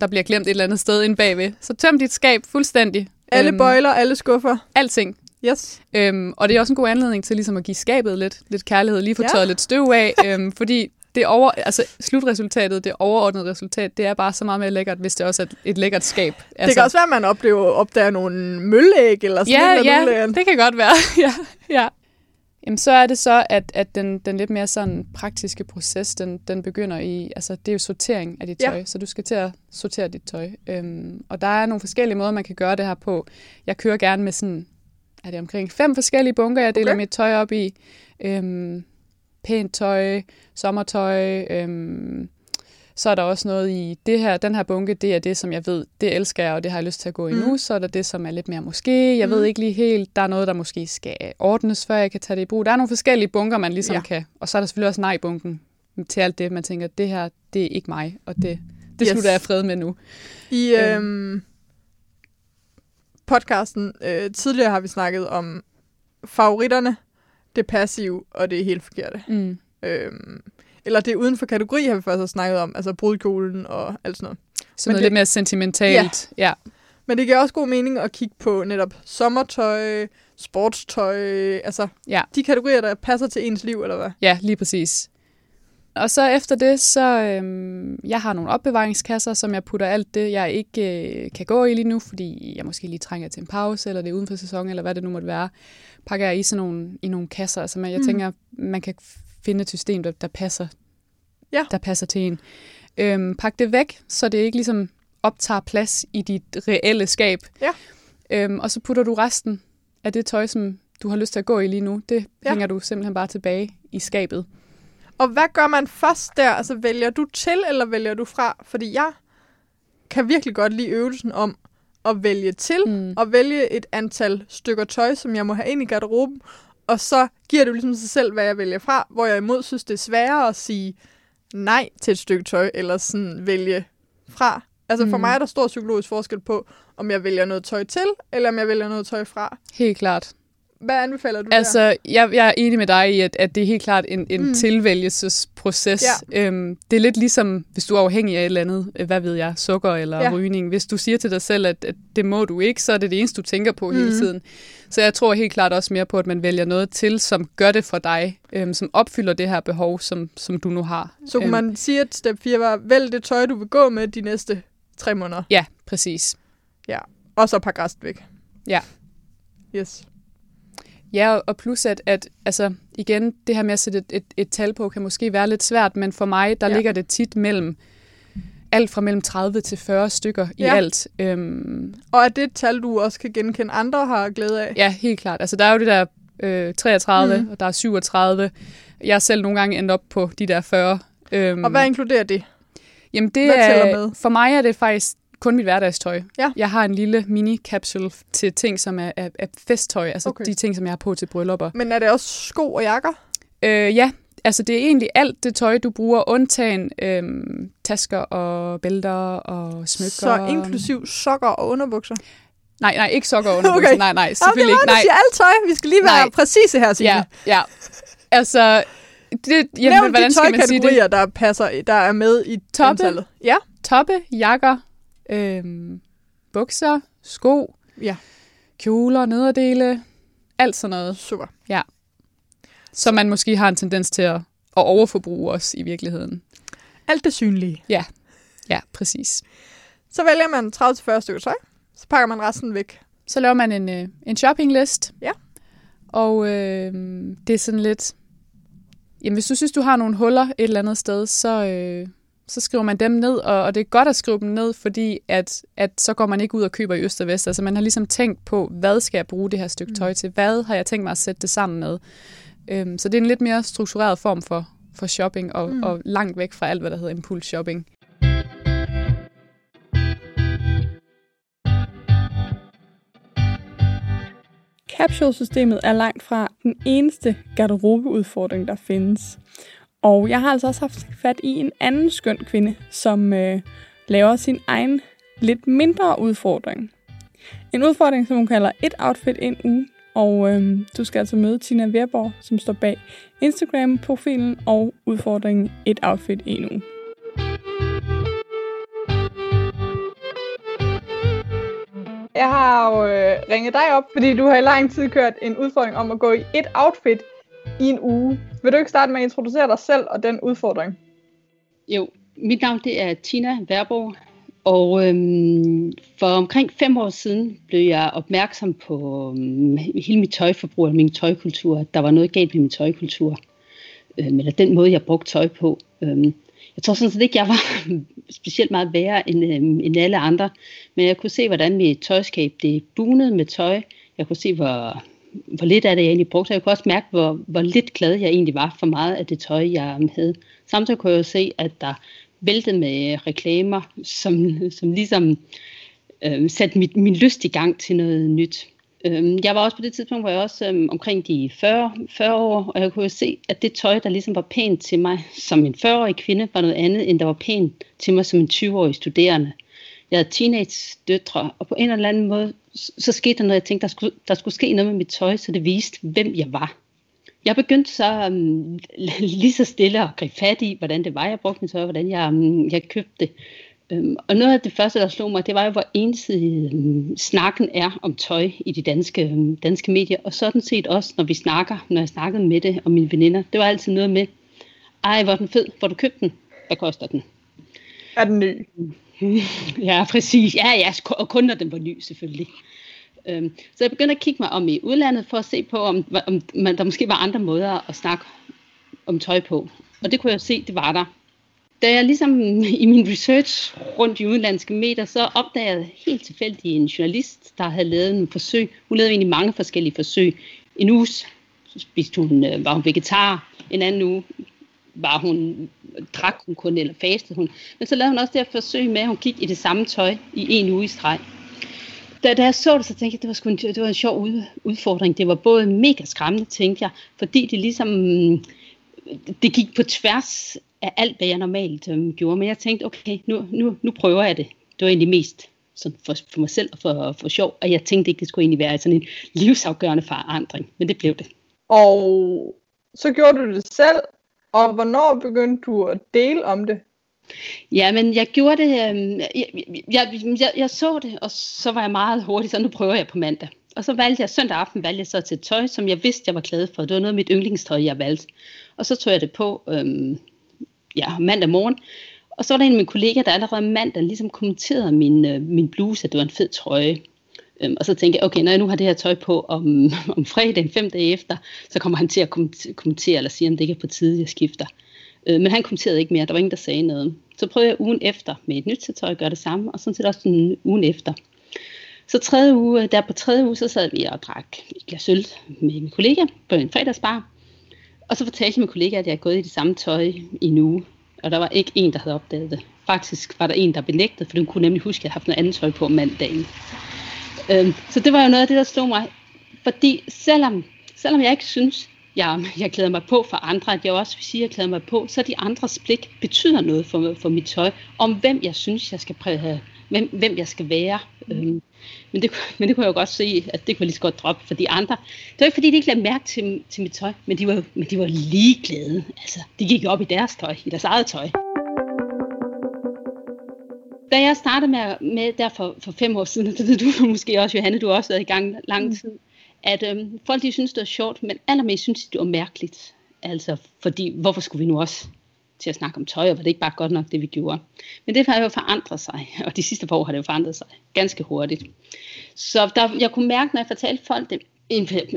der bliver glemt et eller andet sted inde bagved. Så tøm dit skab fuldstændig.
Alle
Øhm,
bøjler, alle skuffer.
Alting.
Yes.
Øhm, og det er også en god anledning til ligesom at give skabet lidt, lidt kærlighed, lige få
Ja.
tørret lidt støv af, øhm, fordi det over, altså, slutresultatet, det overordnede resultat, det er bare så meget mere lækkert, hvis det også er et, lækkert skab. Altså,
Det kan også være, at man oplever, opdager nogle mølleæg eller sådan
ja,
noget.
ja, det kan godt være. ja, ja. Jamen, så er det så, at, at den, den lidt mere sådan praktiske proces, den, den begynder i, altså det er jo sortering af dit
Ja.
tøj, så du skal til at sortere dit tøj. Øhm, og der er nogle forskellige måder, man kan gøre det her på. Jeg kører gerne med sådan, er det omkring fem forskellige bunker, jeg deler
okay.
mit tøj op i. Øhm, pænt tøj, sommertøj, øhm, så er der også noget i det her, den her bunke, det er det, som jeg ved, det elsker jeg, og det har jeg lyst til at gå i
Mm.
nu. Så er der det, som er lidt mere måske. Jeg
Mm.
ved ikke lige helt, der er noget, der måske skal ordnes, før jeg kan tage det i brug. Der er nogle forskellige bunker, man ligesom
Ja.
kan. Og så er der selvfølgelig også nej-bunken til alt det, man tænker, det her, det er ikke mig, og det, det
Yes.
yes. slutter jeg fred med nu.
I
Øhm.
øhm, podcasten øh, tidligere har vi snakket om favoritterne, det passive og det helt forkerte.
Mm.
Øhm, eller det er uden for kategori, har vi først også snakket om, altså brudkjolen og alt sådan noget.
Så
Men
noget
det-
lidt mere sentimentalt. Ja. ja.
Men det giver også god mening at kigge på netop sommertøj, sportstøj, altså
Ja.
de kategorier, der passer til ens liv, eller hvad?
Ja, lige præcis. Og så efter det, så øhm, jeg har nogle opbevaringskasser, som jeg putter alt det, jeg ikke øh, kan gå i lige nu, fordi jeg måske lige trænger til en pause, eller det er uden for sæson, eller hvad det nu måtte være, pakker jeg i sådan nogle, i nogle kasser. Altså man, jeg
mm.
tænker, man kan finde et system, der, der passer
Ja.
der passer til en. Øhm, pak det væk, så det ikke ligesom optager plads i dit reelle skab.
Ja.
Øhm, og så putter du resten af det tøj, som du har lyst til at gå i lige nu, det
Ja.
hænger du simpelthen bare tilbage i skabet.
Og hvad gør man først der? Altså, vælger du til, eller vælger du fra? Fordi jeg kan virkelig godt lide øvelsen om at vælge til,
Mm.
og vælge et antal stykker tøj, som jeg må have ind i garderoben, og så giver det jo ligesom sig selv, hvad jeg vælger fra, hvor jeg imod synes, det er sværere at sige nej til et stykke tøj, eller sådan vælge fra. Altså for
Mm.
mig er der stor psykologisk forskel på, om jeg vælger noget tøj til, eller om jeg vælger noget tøj fra.
Helt klart.
Hvad anbefaler du der?
Altså, jeg, jeg er enig med dig i, at, at det er helt klart en, en
Mm.
tilvælgelsesproces. Ja. Øhm, det er lidt ligesom, hvis du er afhængig af et eller andet, øh, hvad ved jeg, sukker eller
Ja.
ja. rygning. Hvis du siger til dig selv, at, at det må du ikke, så er det det eneste, du tænker på mm. hele tiden. Så jeg tror helt klart også mere på, at man vælger noget til, som gør det for dig, øhm, som opfylder det her behov, som, som du nu har.
Så kunne
Øhm,
man sige, at step 4 var, vælg det tøj, du vil gå med de næste tre måneder.
Ja, præcis.
Og så pakke resten væk.
Ja.
Yes.
Ja, og- plus at, at altså, igen, det her med at sætte et, et, et tal på, kan måske være lidt svært, men for mig, der
Ja.
ligger det tit mellem alt fra mellem 30 til 40 stykker i
Ja.
alt. Øhm,
Og er det et tal, du også kan genkende andre har glæde af?
ja, helt klart. Altså, der er jo det der øh, 33,
Mm.
og der er 37. Jeg er selv nogle gange endt op på de der 40. Øhm,
Og hvad inkluderer det?
Jamen, det
hvad
er,
med?
For mig er det faktisk kun mit hverdagstøj.
Ja.
Jeg har en lille mini-capsule til ting, som er, er, er festtøj, altså
Okay.
de ting, som jeg har på til bryllupper.
Men er det også sko og jakker?
Øh, ja, altså det er egentlig alt det tøj, du bruger, undtagen øhm, tasker og bælter og smykker.
Så inklusiv sokker og underbukser?
Nej, nej, ikke sokker og underbukser.
Okay.
Nej, nej,
Jamen, det
selvfølgelig
var,
ikke. Nej,
alt tøj. Vi skal lige være
Nej.
præcise her, Signe.
ja, ja. Altså, det, jamen,
Nævn
hvordan
de
skal man sige det?
der, passer, der er med i
Toppe.
antallet. Ja.
Toppe, jakker, øhm, bukser, sko,
Ja.
kjoler, nederdele, alt sådan noget,
Super.
som man måske har en tendens til at, at overforbruge også i virkeligheden.
Alt det synlige.
Ja, præcis.
Så vælger man 30-40 stykker tøj. Så pakker man resten væk.
Så laver man en, øh, en shoppinglist.
Ja.
Og øh, det er sådan lidt... Jamen, hvis du synes, du har nogle huller et eller andet sted, så, øh, så skriver man dem ned. Og, og det er godt at skrive dem ned, fordi at, at så går man ikke ud og køber i øst og vest. Altså, man har ligesom tænkt på, hvad skal jeg bruge det her stykke tøj til? Hvad har jeg tænkt mig at sætte det sammen med? Øhm, så det er en lidt mere struktureret form for, for shopping, og,
Mm.
mm. og langt væk fra alt, hvad der hedder impuls shopping.
Capsule-systemet er langt fra den eneste garderobeudfordring, der findes. Og jeg har altså også haft fat i en anden skøn kvinde, som øh, laver sin egen lidt mindre udfordring. En udfordring, som hun kalder et outfit en uge. Og øh, du skal altså møde Tina Verborg, som står bag Instagram-profilen og udfordringen et outfit en uge. Jeg har jo øh, ringet dig op, fordi du har i lang tid kørt en udfordring om at gå i et outfit i en uge. Vil du ikke starte med at introducere dig selv og den udfordring?
Jo, mit navn det er Tina Verbo, og øhm, for omkring fem år siden blev jeg opmærksom på øhm, hele mit tøjforbrug og min tøjkultur. Der var noget galt med min tøjkultur, øhm, eller den måde, jeg brugte tøj på. Øhm, jeg tror sådan set ikke, jeg var specielt meget værre end, øhm, end alle andre, men jeg kunne se, hvordan mit tøjskab det bunede med tøj. Jeg kunne se, hvor, hvor lidt af det jeg egentlig brugte. Jeg kunne også mærke, hvor, hvor lidt glad jeg egentlig var for meget af det tøj, jeg havde. Samtidig kunne jeg jo se, at der væltede med reklamer, som, som ligesom øh, satte mit, min lyst i gang til noget nyt. Øhm, jeg var også på det tidspunkt, hvor jeg også øh, omkring de 40, 40 år, og jeg kunne jo se, at det tøj, der ligesom var pænt til mig som en 40-årig kvinde, var noget andet, end der var pænt til mig som en 20-årig studerende. Jeg havde teenage-døtre, og på en eller anden måde, så, skete der noget, jeg tænkte, der skulle, der skulle ske noget med mit tøj, så det viste, hvem jeg var. Jeg begyndte så um, lige så stille at gribe fat i, hvordan det var, jeg brugte mit tøj, hvordan jeg, um, jeg købte det. Um, og noget af det første, der slog mig, det var jo, hvor ensidig um, snakken er om tøj i de danske, um, danske medier. Og sådan set også, når vi snakker, når jeg snakkede med det og mine veninder. Det var altid noget med, ej, hvor er den fed, hvor du købte den, hvad koster den?
Er den ny?
Ja, præcis. Ja, ja, og kun når den var ny, selvfølgelig. Øhm, så jeg begyndte at kigge mig om i udlandet for at se på, om, om man, der måske var andre måder at snakke om tøj på. Og det kunne jeg se, det var der. da jeg ligesom i min research rundt i udenlandske medier, så opdagede jeg helt tilfældigt en journalist, der havde lavet en forsøg. Hun lavede egentlig mange forskellige forsøg. En uge så spiste hun, øh, var hun vegetar, en anden uge var hun, drak hun kun eller fastede hun. Men så lavede hun også det her forsøg med, at hun gik i det samme tøj i en uge i streg. Da, da jeg så det, så tænkte jeg, at det var, sgu en, det var en sjov udfordring. Det var både mega skræmmende, tænkte jeg, fordi det ligesom, øh, det gik på tværs af alt, hvad jeg normalt øhm, gjorde. Men jeg tænkte, okay, nu, nu, nu prøver jeg det. Det var egentlig mest sådan for, for mig selv og for, for sjov. Og jeg tænkte ikke, det skulle egentlig være sådan en livsafgørende forandring. Men det blev det.
Og så gjorde du det selv, og hvornår begyndte du at dele om det?
Ja, men jeg gjorde det, øhm, jeg, jeg, jeg, jeg så det, og så var jeg meget hurtig, så nu prøver jeg på mandag. Og så valgte jeg, søndag aften valgte jeg så til tøj, som jeg vidste, jeg var glad for. Det var noget af mit yndlingstøj, jeg valgte. Og så tog jeg det på øhm, ja, mandag morgen. Og så var der en af mine kollegaer, der allerede mandag ligesom kommenterede min, øh, min bluse, at det var en fed trøje. Øhm, og så tænkte jeg, okay, når jeg nu har det her tøj på om, om fredagen, fem dage efter, så kommer han til at kommentere eller sige, om det ikke er på tide, jeg skifter. Øh, men han kommenterede ikke mere, der var ingen, der sagde noget. Så prøvede jeg ugen efter med et nyt tøj at gøre det samme, og sådan set også en ugen efter. Så tredje uge, der på tredje uge, så sad vi og drak et glas øl med min kollega på en fredagsbar. Og så fortalte jeg min kollega, at jeg havde gået i det samme tøj i en uge. Og der var ikke en, der havde opdaget det. Faktisk var der en, der benægtede, for hun kunne nemlig huske, at jeg havde haft noget andet tøj på mandagen. Øhm, så det var jo noget af det, der slog mig. Fordi selvom, selvom jeg ikke synes, jeg, jeg klæder mig på for andre, at jeg også vil sige, at jeg klæder mig på, så de andres blik betyder noget for, for mit tøj, om hvem jeg synes, jeg skal præge, hvem, hvem jeg skal være. Øhm, men, det, men det kunne jeg jo godt se, at det kunne jeg lige så godt droppe for de andre. Det var ikke fordi, de ikke lagde mærke til, til mit tøj, men de var, men de var ligeglade. Altså, de gik op i deres tøj, i deres eget tøj. Da jeg startede med, med der for, for fem år siden, det ved du måske også, Johanne, du har også været i gang lang mm. tid, at øhm, folk de synes, det var sjovt, men allermest synes de, det var mærkeligt. Altså, fordi hvorfor skulle vi nu også til at snakke om tøj, og var det ikke bare godt nok, det vi gjorde. Men det har jo forandret sig, og de sidste par år har det jo forandret sig ganske hurtigt. Så der, jeg kunne mærke, når jeg fortalte folk det,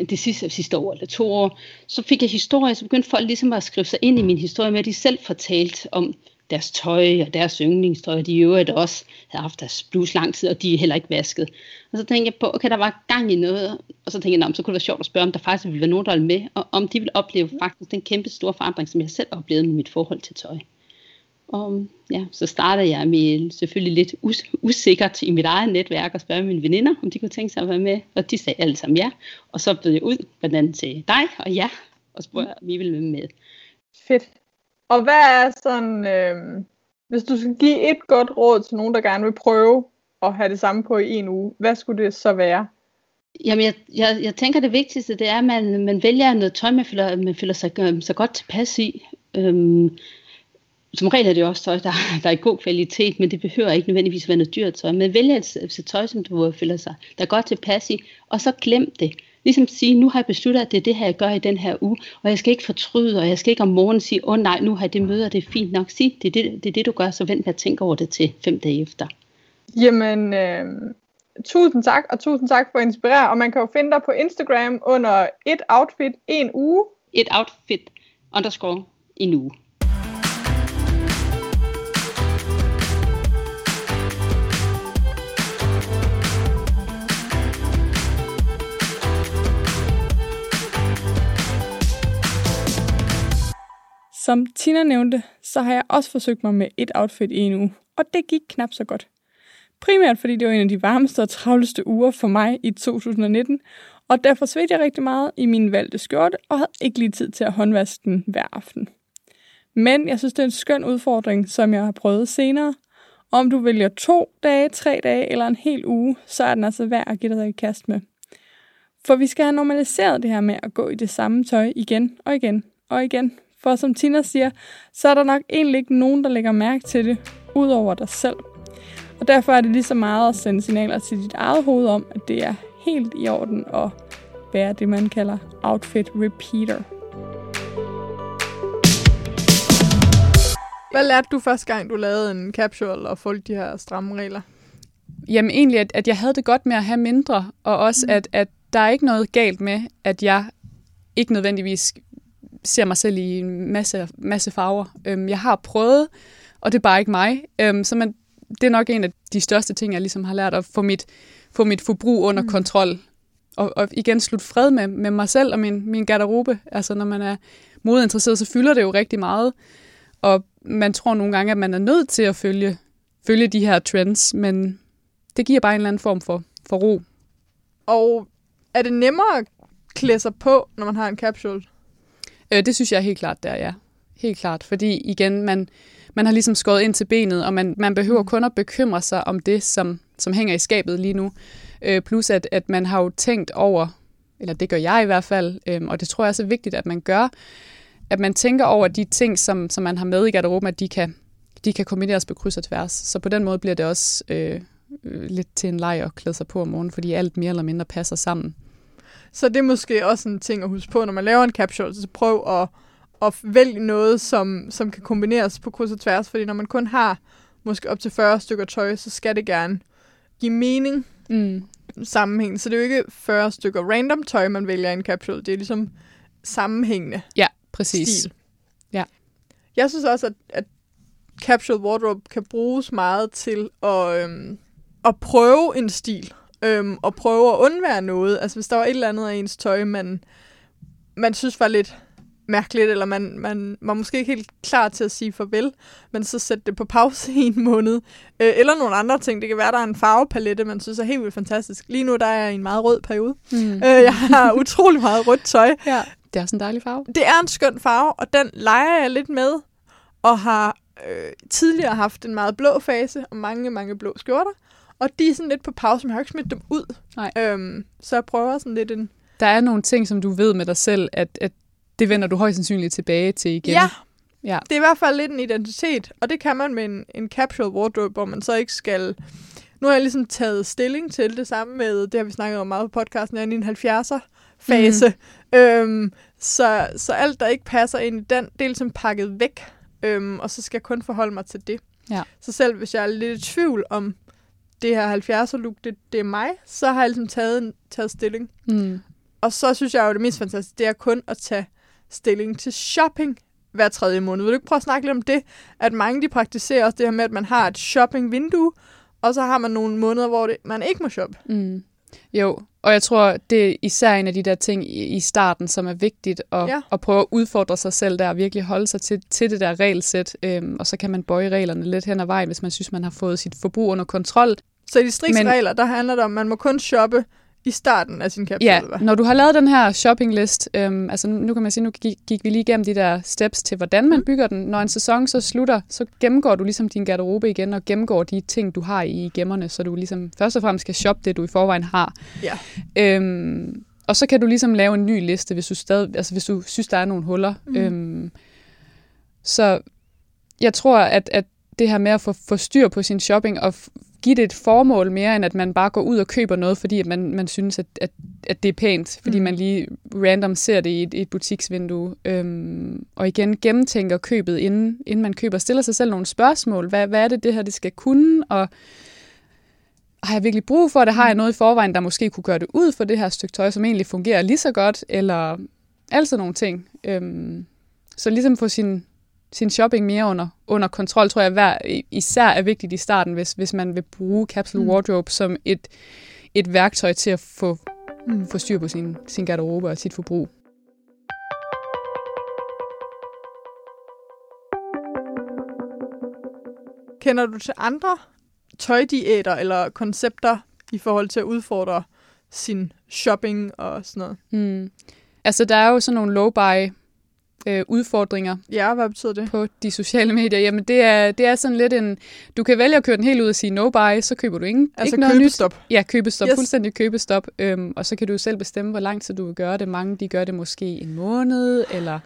det sidste, sidste år eller to år, så fik jeg historie, så begyndte folk ligesom at skrive sig ind i min historie med, at de selv fortalte om deres tøj og deres yndlingstøj, de i øvrigt også havde haft deres bluse lang tid, og de er heller ikke vasket. Og så tænkte jeg på, okay, der var gang i noget, og så tænkte jeg, så kunne det være sjovt at spørge, om der faktisk ville være nogen, der ville med, og om de ville opleve faktisk den kæmpe store forandring, som jeg selv oplevede med mit forhold til tøj. Og ja, så startede jeg med selvfølgelig lidt us- usikkert i mit eget netværk og spørge mine veninder, om de kunne tænke sig at være med, og de sagde alle sammen ja. Og så blev jeg ud, blandt andet til dig og ja, og spurgte, om I ville være med.
Fedt. Og hvad er sådan, øh, hvis du skal give et godt råd til nogen, der gerne vil prøve at have det samme på i en uge, hvad skulle det så være?
Jamen, jeg, jeg, jeg tænker, det vigtigste, det er, at man, man vælger noget tøj, man føler, man føler sig øh, så godt tilpas i. Øhm, som regel er det også tøj, der, der er i god kvalitet, men det behøver ikke nødvendigvis være noget dyrt tøj. Men vælg et, et tøj, som du føler sig, der er godt tilpas i, og så glem det ligesom sige, nu har jeg besluttet, at det er det her, jeg gør i den her uge, og jeg skal ikke fortryde, og jeg skal ikke om morgenen sige, åh oh, nej, nu har jeg det møde, og det er fint nok. Sig, det er det, det, er det du gør, så vent med at tænke over det til fem dage efter.
Jamen, øh, tusind tak, og tusind tak for at inspirere, og man kan jo finde dig på Instagram under et outfit en uge.
Et outfit underscore en uge.
Som Tina nævnte, så har jeg også forsøgt mig med et outfit i en uge, og det gik knap så godt. Primært fordi det var en af de varmeste og travleste uger for mig i 2019, og derfor svedte jeg rigtig meget i min valgte skjorte og havde ikke lige tid til at håndvaske den hver aften. Men jeg synes, det er en skøn udfordring, som jeg har prøvet senere. Om du vælger to dage, tre dage eller en hel uge, så er den altså værd at give dig i kast med. For vi skal have normaliseret det her med at gå i det samme tøj igen og igen og igen, for som Tina siger, så er der nok egentlig ikke nogen, der lægger mærke til det, udover dig selv. Og derfor er det lige så meget at sende signaler til dit eget hoved om, at det er helt i orden at være det, man kalder outfit repeater. Hvad lærte du første gang, du lavede en capsule og fulgte de her stramme regler?
Jamen egentlig, at, at jeg havde det godt med at have mindre, og også mm. at, at der er ikke noget galt med, at jeg ikke nødvendigvis ser mig selv i en masse, masse farver. Øhm, jeg har prøvet og det er bare ikke mig. Øhm, så man, det er nok en af de største ting, jeg ligesom har lært at få mit, få mit forbrug under mm. kontrol. Og, og igen slutte fred med, med mig selv og min, min garderobe. Altså når man er modeinteresseret, så fylder det jo rigtig meget. Og man tror nogle gange, at man er nødt til at følge, følge de her trends, men det giver bare en eller anden form for, for ro.
Og er det nemmere at klæde sig på, når man har en capsule?
Øh, det synes jeg helt klart, der ja. Helt klart, fordi igen, man, man har ligesom skåret ind til benet, og man, man behøver mm. kun at bekymre sig om det, som, som hænger i skabet lige nu. Øh, plus at, at man har jo tænkt over, eller det gør jeg i hvert fald, øh, og det tror jeg også er vigtigt, at man gør, at man tænker over de ting, som, som man har med i garderoben, at de kan, de kan kombineres på kryds og tværs. Så på den måde bliver det også øh, øh, lidt til en leg at klæde sig på om morgenen, fordi alt mere eller mindre passer sammen.
Så det er måske også en ting at huske på, når man laver en capsule, så prøv at, at vælge noget, som, som kan kombineres på kryds og tværs, fordi når man kun har måske op til 40 stykker tøj, så skal det gerne give mening mm. sammenhæng. Så det er jo ikke 40 stykker random tøj, man vælger i en capsule. Det er ligesom sammenhængende
Ja, præcis.
stil.
Ja.
Jeg synes også, at, at capsule wardrobe kan bruges meget til at, øhm, at prøve en stil. Øhm, og prøve at undvære noget. Altså hvis der var et eller andet af ens tøj, man, man synes var lidt mærkeligt, eller man, man var måske ikke helt klar til at sige farvel, men så sætte det på pause i en måned. Øh, eller nogle andre ting. Det kan være, der er en farvepalette, man synes er helt vildt fantastisk. Lige nu der er jeg i en meget rød periode.
Mm.
Øh, jeg har utrolig meget rødt tøj.
Ja, det er også en dejlig farve.
Det er en skøn farve, og den leger jeg lidt med, og har øh, tidligere haft en meget blå fase, og mange, mange blå skjorter. Og de er sådan lidt på pause, men jeg har ikke smidt dem ud.
Nej.
Øhm, så jeg prøver sådan lidt en...
Der er nogle ting, som du ved med dig selv, at, at det vender du højst sandsynligt tilbage til igen.
Ja,
ja.
det er i hvert fald lidt en identitet, og det kan man med en, en capsule wardrobe, hvor man så ikke skal... Nu har jeg ligesom taget stilling til det samme med, det har vi snakket om meget på podcasten, jeg er i en 70'er fase. Mm. Øhm, så, så alt, der ikke passer ind i den, det er ligesom pakket væk, øhm, og så skal jeg kun forholde mig til det.
Ja.
Så selv hvis jeg er lidt i tvivl om, det her 70'er look, det, det er mig, så har jeg ligesom taget, en, taget stilling.
Mm.
Og så synes jeg jo, det mest fantastiske, det er kun at tage stilling til shopping hver tredje måned. Vil du ikke prøve at snakke lidt om det? At mange de praktiserer også det her med, at man har et shopping-vindue, og så har man nogle måneder, hvor det, man ikke må shoppe.
Mm. Jo, og jeg tror, det er især en af de der ting i, starten, som er vigtigt at,
ja.
at prøve at udfordre sig selv der, og virkelig holde sig til, til det der regelsæt, øhm, og så kan man bøje reglerne lidt hen ad vejen, hvis man synes, man har fået sit forbrug under kontrol.
Så i de strikse
Men-
regler, der handler det om, at man må kun shoppe i starten af sin capsule.
Ja,
hva'?
når du har lavet den her shoppinglist, øhm, altså nu kan man sige, nu gik, gik vi lige igennem de der steps til, hvordan man bygger den. Når en sæson så slutter, så gennemgår du ligesom din garderobe igen, og gennemgår de ting, du har i gemmerne, så du ligesom først og fremmest skal shoppe det, du i forvejen har.
Ja.
Øhm, og så kan du ligesom lave en ny liste, hvis du, stadig, altså hvis du synes, der er nogle huller.
Mm.
Øhm, så jeg tror, at, at det her med at få, få styr på sin shopping og give det et formål mere, end at man bare går ud og køber noget, fordi at man, man synes, at, at, at det er pænt, fordi
Mm.
mm. man lige random ser det i et, et butiksvindue. Øhm, og igen gennemtænker købet, inden, inden man køber. Stiller sig selv nogle spørgsmål. Hvad, hvad er det, det her det skal kunne? Og har jeg virkelig brug for det? Har jeg noget i forvejen, der måske kunne gøre det ud for det her stykke tøj, som egentlig fungerer lige så godt? Eller altså nogle ting. Øhm, så ligesom få sin, sin shopping mere under, under kontrol, tror jeg hver, især er vigtigt i starten, hvis, hvis man vil bruge capsule
Mm.
wardrobe som et, et værktøj til at få,
Mm.
få styr på sin, sin garderobe og sit forbrug.
Kender du til andre tøjdiæter eller koncepter i forhold til at udfordre sin shopping og sådan noget?
Mm. Altså, der er jo sådan nogle low-buy øh, udfordringer
Ja, hvad betyder det?
på de sociale medier. Jamen, det er, det er sådan lidt en... Du kan vælge at køre den helt ud og sige no-buy, så køber du ingen,
Altså
ikke noget nyt.
købestop.
Ja, købestop.
Yes.
Fuldstændig købestop. Øhm, og så kan du selv bestemme, hvor lang tid du vil gøre det. Mange, de gør det måske en måned, eller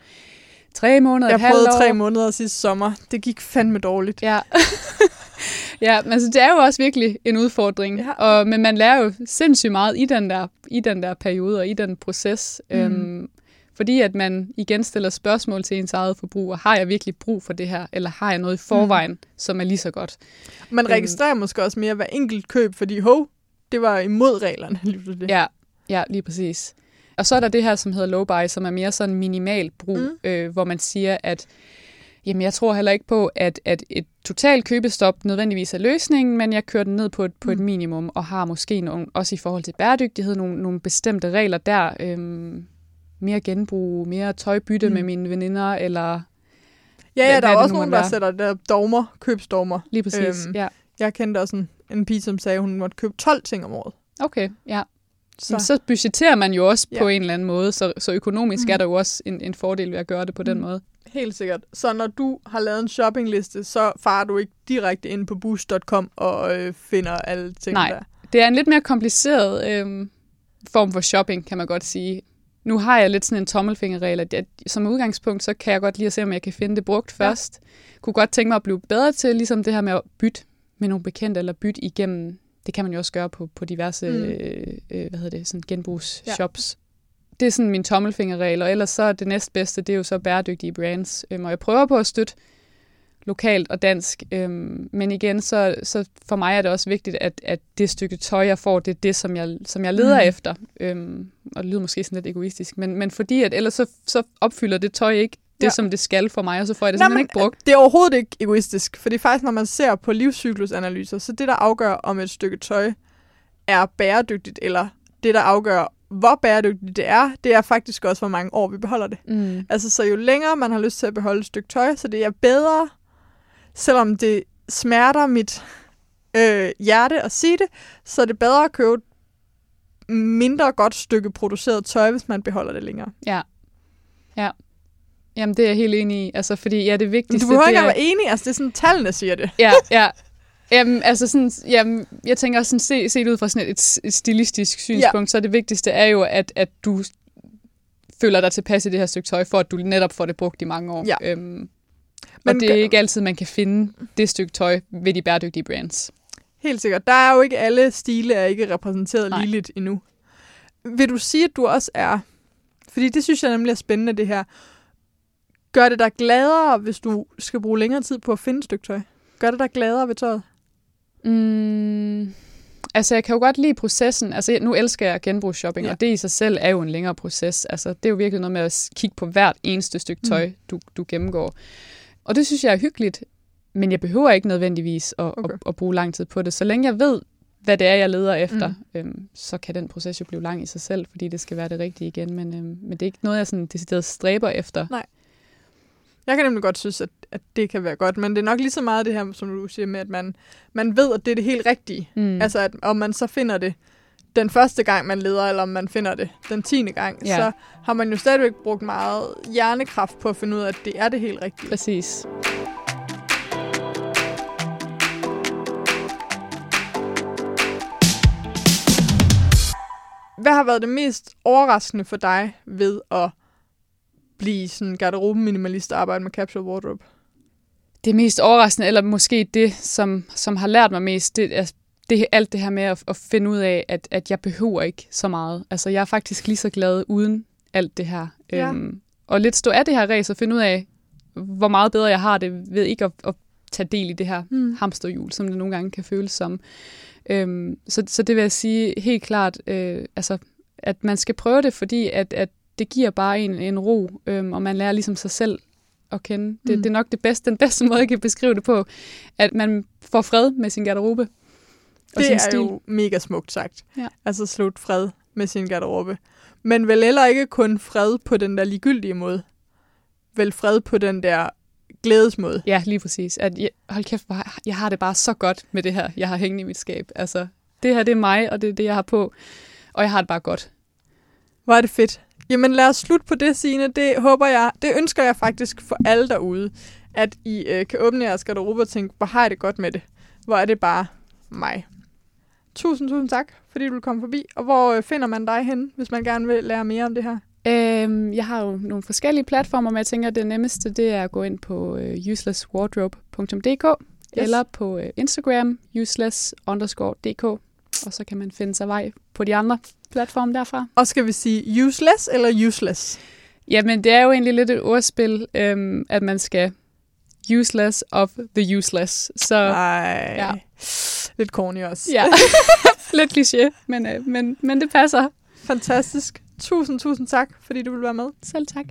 tre måneder,
Jeg prøvede
år.
tre måneder sidste sommer. Det gik fandme dårligt.
Ja. ja, men altså, det er jo også virkelig en udfordring.
Ja.
Og, men man lærer jo sindssygt meget i den der, i den der periode og i den proces.
Mm.
Øhm, fordi at man igen stiller spørgsmål til ens eget forbrug. og Har jeg virkelig brug for det her? Eller har jeg noget i forvejen, mm. som er lige så godt?
Man
Øhm.
registrerer måske også mere hver enkelt køb, fordi hov, det var imod reglerne. lige pludselig.
Ja, ja, lige præcis. Og så er der det her, som hedder low buy, som er mere sådan minimal brug,
Mm.
mm. øh, hvor man siger, at Jamen, jeg tror heller ikke på, at, at et totalt købestop nødvendigvis er løsningen, men jeg kører den ned på et, på et
Mm.
minimum, og har måske nogle, også i forhold til bæredygtighed nogle, nogle bestemte regler der. Øhm, mere genbrug, mere tøjbytte
Mm.
med mine veninder, eller
Ja,
Hvad-
ja, der er også nogen, der
være.
sætter der dogmer, købsdogmer.
lige præcis.
Øhm,
ja.
Jeg kendte også en, en pige, som sagde, at hun måtte købe 12 ting om året.
Okay, ja.
Så,
Så, budgetterer man jo også
Ja.
på en eller anden måde, så, så økonomisk
Mm.
er der jo også en, en fordel ved at gøre det på den
Mm.
måde.
helt sikkert. Så når du har lavet en shoppingliste, så farer du ikke direkte ind på boost.com og øh, finder alle ting
Nej.
der.
Det er en lidt mere kompliceret øhm, form for shopping, kan man godt sige. Nu har jeg lidt sådan en tommelfingerregel, at jeg, som udgangspunkt, så kan jeg godt lige se, om jeg kan finde det brugt
Ja.
først. Kunne godt tænke mig at blive bedre til, ligesom det her med at bytte med nogle bekendte, eller bytte igennem, det kan man jo også gøre på, på diverse
Mm.
øh, øh, hvad hedder det, sådan genbrugsshops. Det er sådan min tommelfingerregel, og ellers så er det næstbedste, det er jo så bæredygtige brands. Øhm, og jeg prøver på at støtte lokalt og dansk. Øhm, men igen, så, så for mig er det også vigtigt, at, at det stykke tøj, jeg får, det er det, som jeg, som jeg leder
Mm.
efter. Øhm, og det lyder måske sådan lidt egoistisk, men, men fordi at ellers så, så opfylder det tøj ikke det,
Ja.
ja. som det skal for mig, og så får jeg det
Nå,
simpelthen
men,
ikke brugt.
Det er overhovedet ikke egoistisk, fordi faktisk, når man ser på livscyklusanalyser, så det, der afgør, om et stykke tøj er bæredygtigt, eller det, der afgør, hvor bæredygtigt det er, det er faktisk også, hvor mange år vi beholder det.
Mm.
Altså, så jo længere man har lyst til at beholde et stykke tøj, så det er bedre, selvom det smerter mit øh, hjerte at sige det, så er det bedre at købe et mindre godt stykke produceret tøj, hvis man beholder det længere.
Ja. Ja. Jamen, det er jeg helt enig i. Altså, fordi ja, det
Men
vigtigste...
du behøver ikke
er,
at være enig, altså det er sådan, tallene siger det.
Ja, ja. Jamen, altså sådan, jamen, jeg tænker også sådan, se, set ud fra sådan et, et stilistisk synspunkt, ja. så det vigtigste er jo, at, at du føler dig tilpas i det her stykke tøj, for at du netop får det brugt i mange år.
Ja.
Øhm,
Men
og det er ikke altid, man kan finde det stykke tøj ved de bæredygtige brands.
Helt sikkert. Der er jo ikke alle stile er ikke repræsenteret
Nej.
ligeligt endnu. Vil du sige, at du også er... Fordi det synes jeg nemlig er spændende, det her. Gør det dig gladere, hvis du skal bruge længere tid på at finde et stykke tøj? Gør det dig gladere ved tøjet?
Mm, altså, jeg kan jo godt lide processen. Altså, nu elsker jeg genbrugsshopping,
Ja.
og det i sig selv er jo en længere proces. Altså, det er jo virkelig noget med at kigge på hvert eneste stykke tøj, mm. du, du gennemgår. Og det synes jeg er hyggeligt, men jeg behøver ikke nødvendigvis at,
Okay.
at, at bruge lang tid på det. Så længe jeg ved, hvad det er, jeg leder efter,
Mm.
øhm, så kan den proces jo blive lang i sig selv, fordi det skal være det rigtige igen. Men, øhm, men det er ikke noget, jeg sådan decideret stræber efter.
Jeg kan nemlig godt synes, at, at det kan være godt, men det er nok lige så meget det her, som du siger med, at man, man ved, at det er det helt rigtige.
Mm.
Altså, at om man så finder det den første gang, man leder, eller om man finder det den tiende gang,
Ja.
så har man jo stadigvæk brugt meget hjernekraft på at finde ud af, at det er det helt rigtige.
Præcis.
Hvad har været det mest overraskende for dig ved at blive sådan garderobe-minimalist og arbejde med capsule wardrobe?
det mest overraskende, eller måske det, som, som har lært mig mest, det er det, alt det her med at, at finde ud af, at, at jeg behøver ikke så meget. Altså, jeg er faktisk lige så glad uden alt det her.
Ja.
Øhm, og lidt stå af det her race og finde ud af, hvor meget bedre jeg har det ved ikke at, at tage del i det her
Hmm.
hamsterhjul, som det nogle gange kan føles som. Øhm, så, så det vil jeg sige helt klart, øh, altså, at man skal prøve det, fordi at, at det giver bare en, en ro, øhm, og man lærer ligesom sig selv at kende. Det,
Mm.
mm. det er nok det bedste, den bedste måde, jeg kan beskrive det på, at man får fred med sin garderobe. Og
Det
sin
er
stil.
jo mega smukt sagt.
Ja.
Altså slut fred med sin garderobe. Men vel heller ikke kun fred på den der ligegyldige måde. Vel fred på den der glædesmåde.
Ja, lige præcis. At jeg, hold kæft, jeg har det bare så godt med det her, jeg har hængende i mit skab. Altså, det her, det er mig, og det er det, jeg har på. Og jeg har det bare godt.
Hvor er det fedt. Jamen lad os slutte på det, Signe. Det håber jeg, det ønsker jeg faktisk for alle derude, at I øh, kan åbne jeres garderobe og tænke, hvor har jeg det godt med det. Hvor er det bare mig. Tusind, tusind tak, fordi du komme forbi. Og hvor øh, finder man dig hen, hvis man gerne vil lære mere om det her?
Øhm, jeg har jo nogle forskellige platformer, men jeg tænker, at det nemmeste, det er at gå ind på øh, uselesswardrobe.dk yes. eller på øh, Instagram, useless underscore dk, og så kan man finde sig vej på de andre platforme derfra.
Og skal vi sige useless eller useless?
Jamen, det er jo egentlig lidt et ordspil, øhm, at man skal useless of the useless. Så
Nej.
ja.
Lidt corny også.
ja, lidt kliché, men, øh, men, men det passer.
Fantastisk. Tusind, tusind tak, fordi du vil være med.
Selv tak.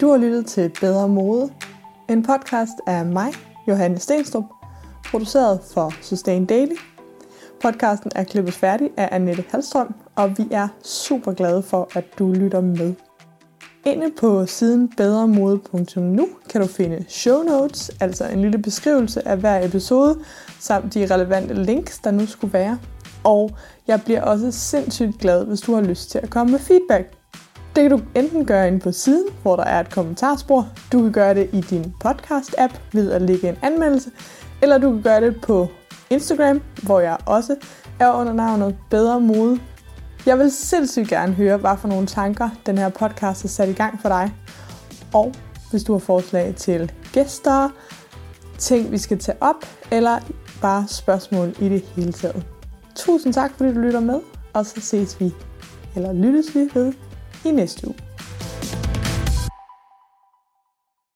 Du har lyttet til Bedre Mode, en podcast af mig, Johanne Stenstrup, produceret for Sustain Daily. Podcasten er klippet færdig af Annette Halstrøm, og vi er super glade for, at du lytter med. Inde på siden bedremode.nu kan du finde show notes, altså en lille beskrivelse af hver episode, samt de relevante links, der nu skulle være. Og jeg bliver også sindssygt glad, hvis du har lyst til at komme med feedback. Det kan du enten gøre inde på siden, hvor der er et kommentarspor. Du kan gøre det i din podcast-app ved at lægge en anmeldelse. Eller du kan gøre det på Instagram, hvor jeg også er under navnet Bedre Mode. Jeg vil sindssygt gerne høre, hvad for nogle tanker den her podcast har sat i gang for dig. Og hvis du har forslag til gæster, ting vi skal tage op, eller bare spørgsmål i det hele taget. Tusind tak, fordi du lytter med, og så ses vi, eller lyttes vi ved i næste uge.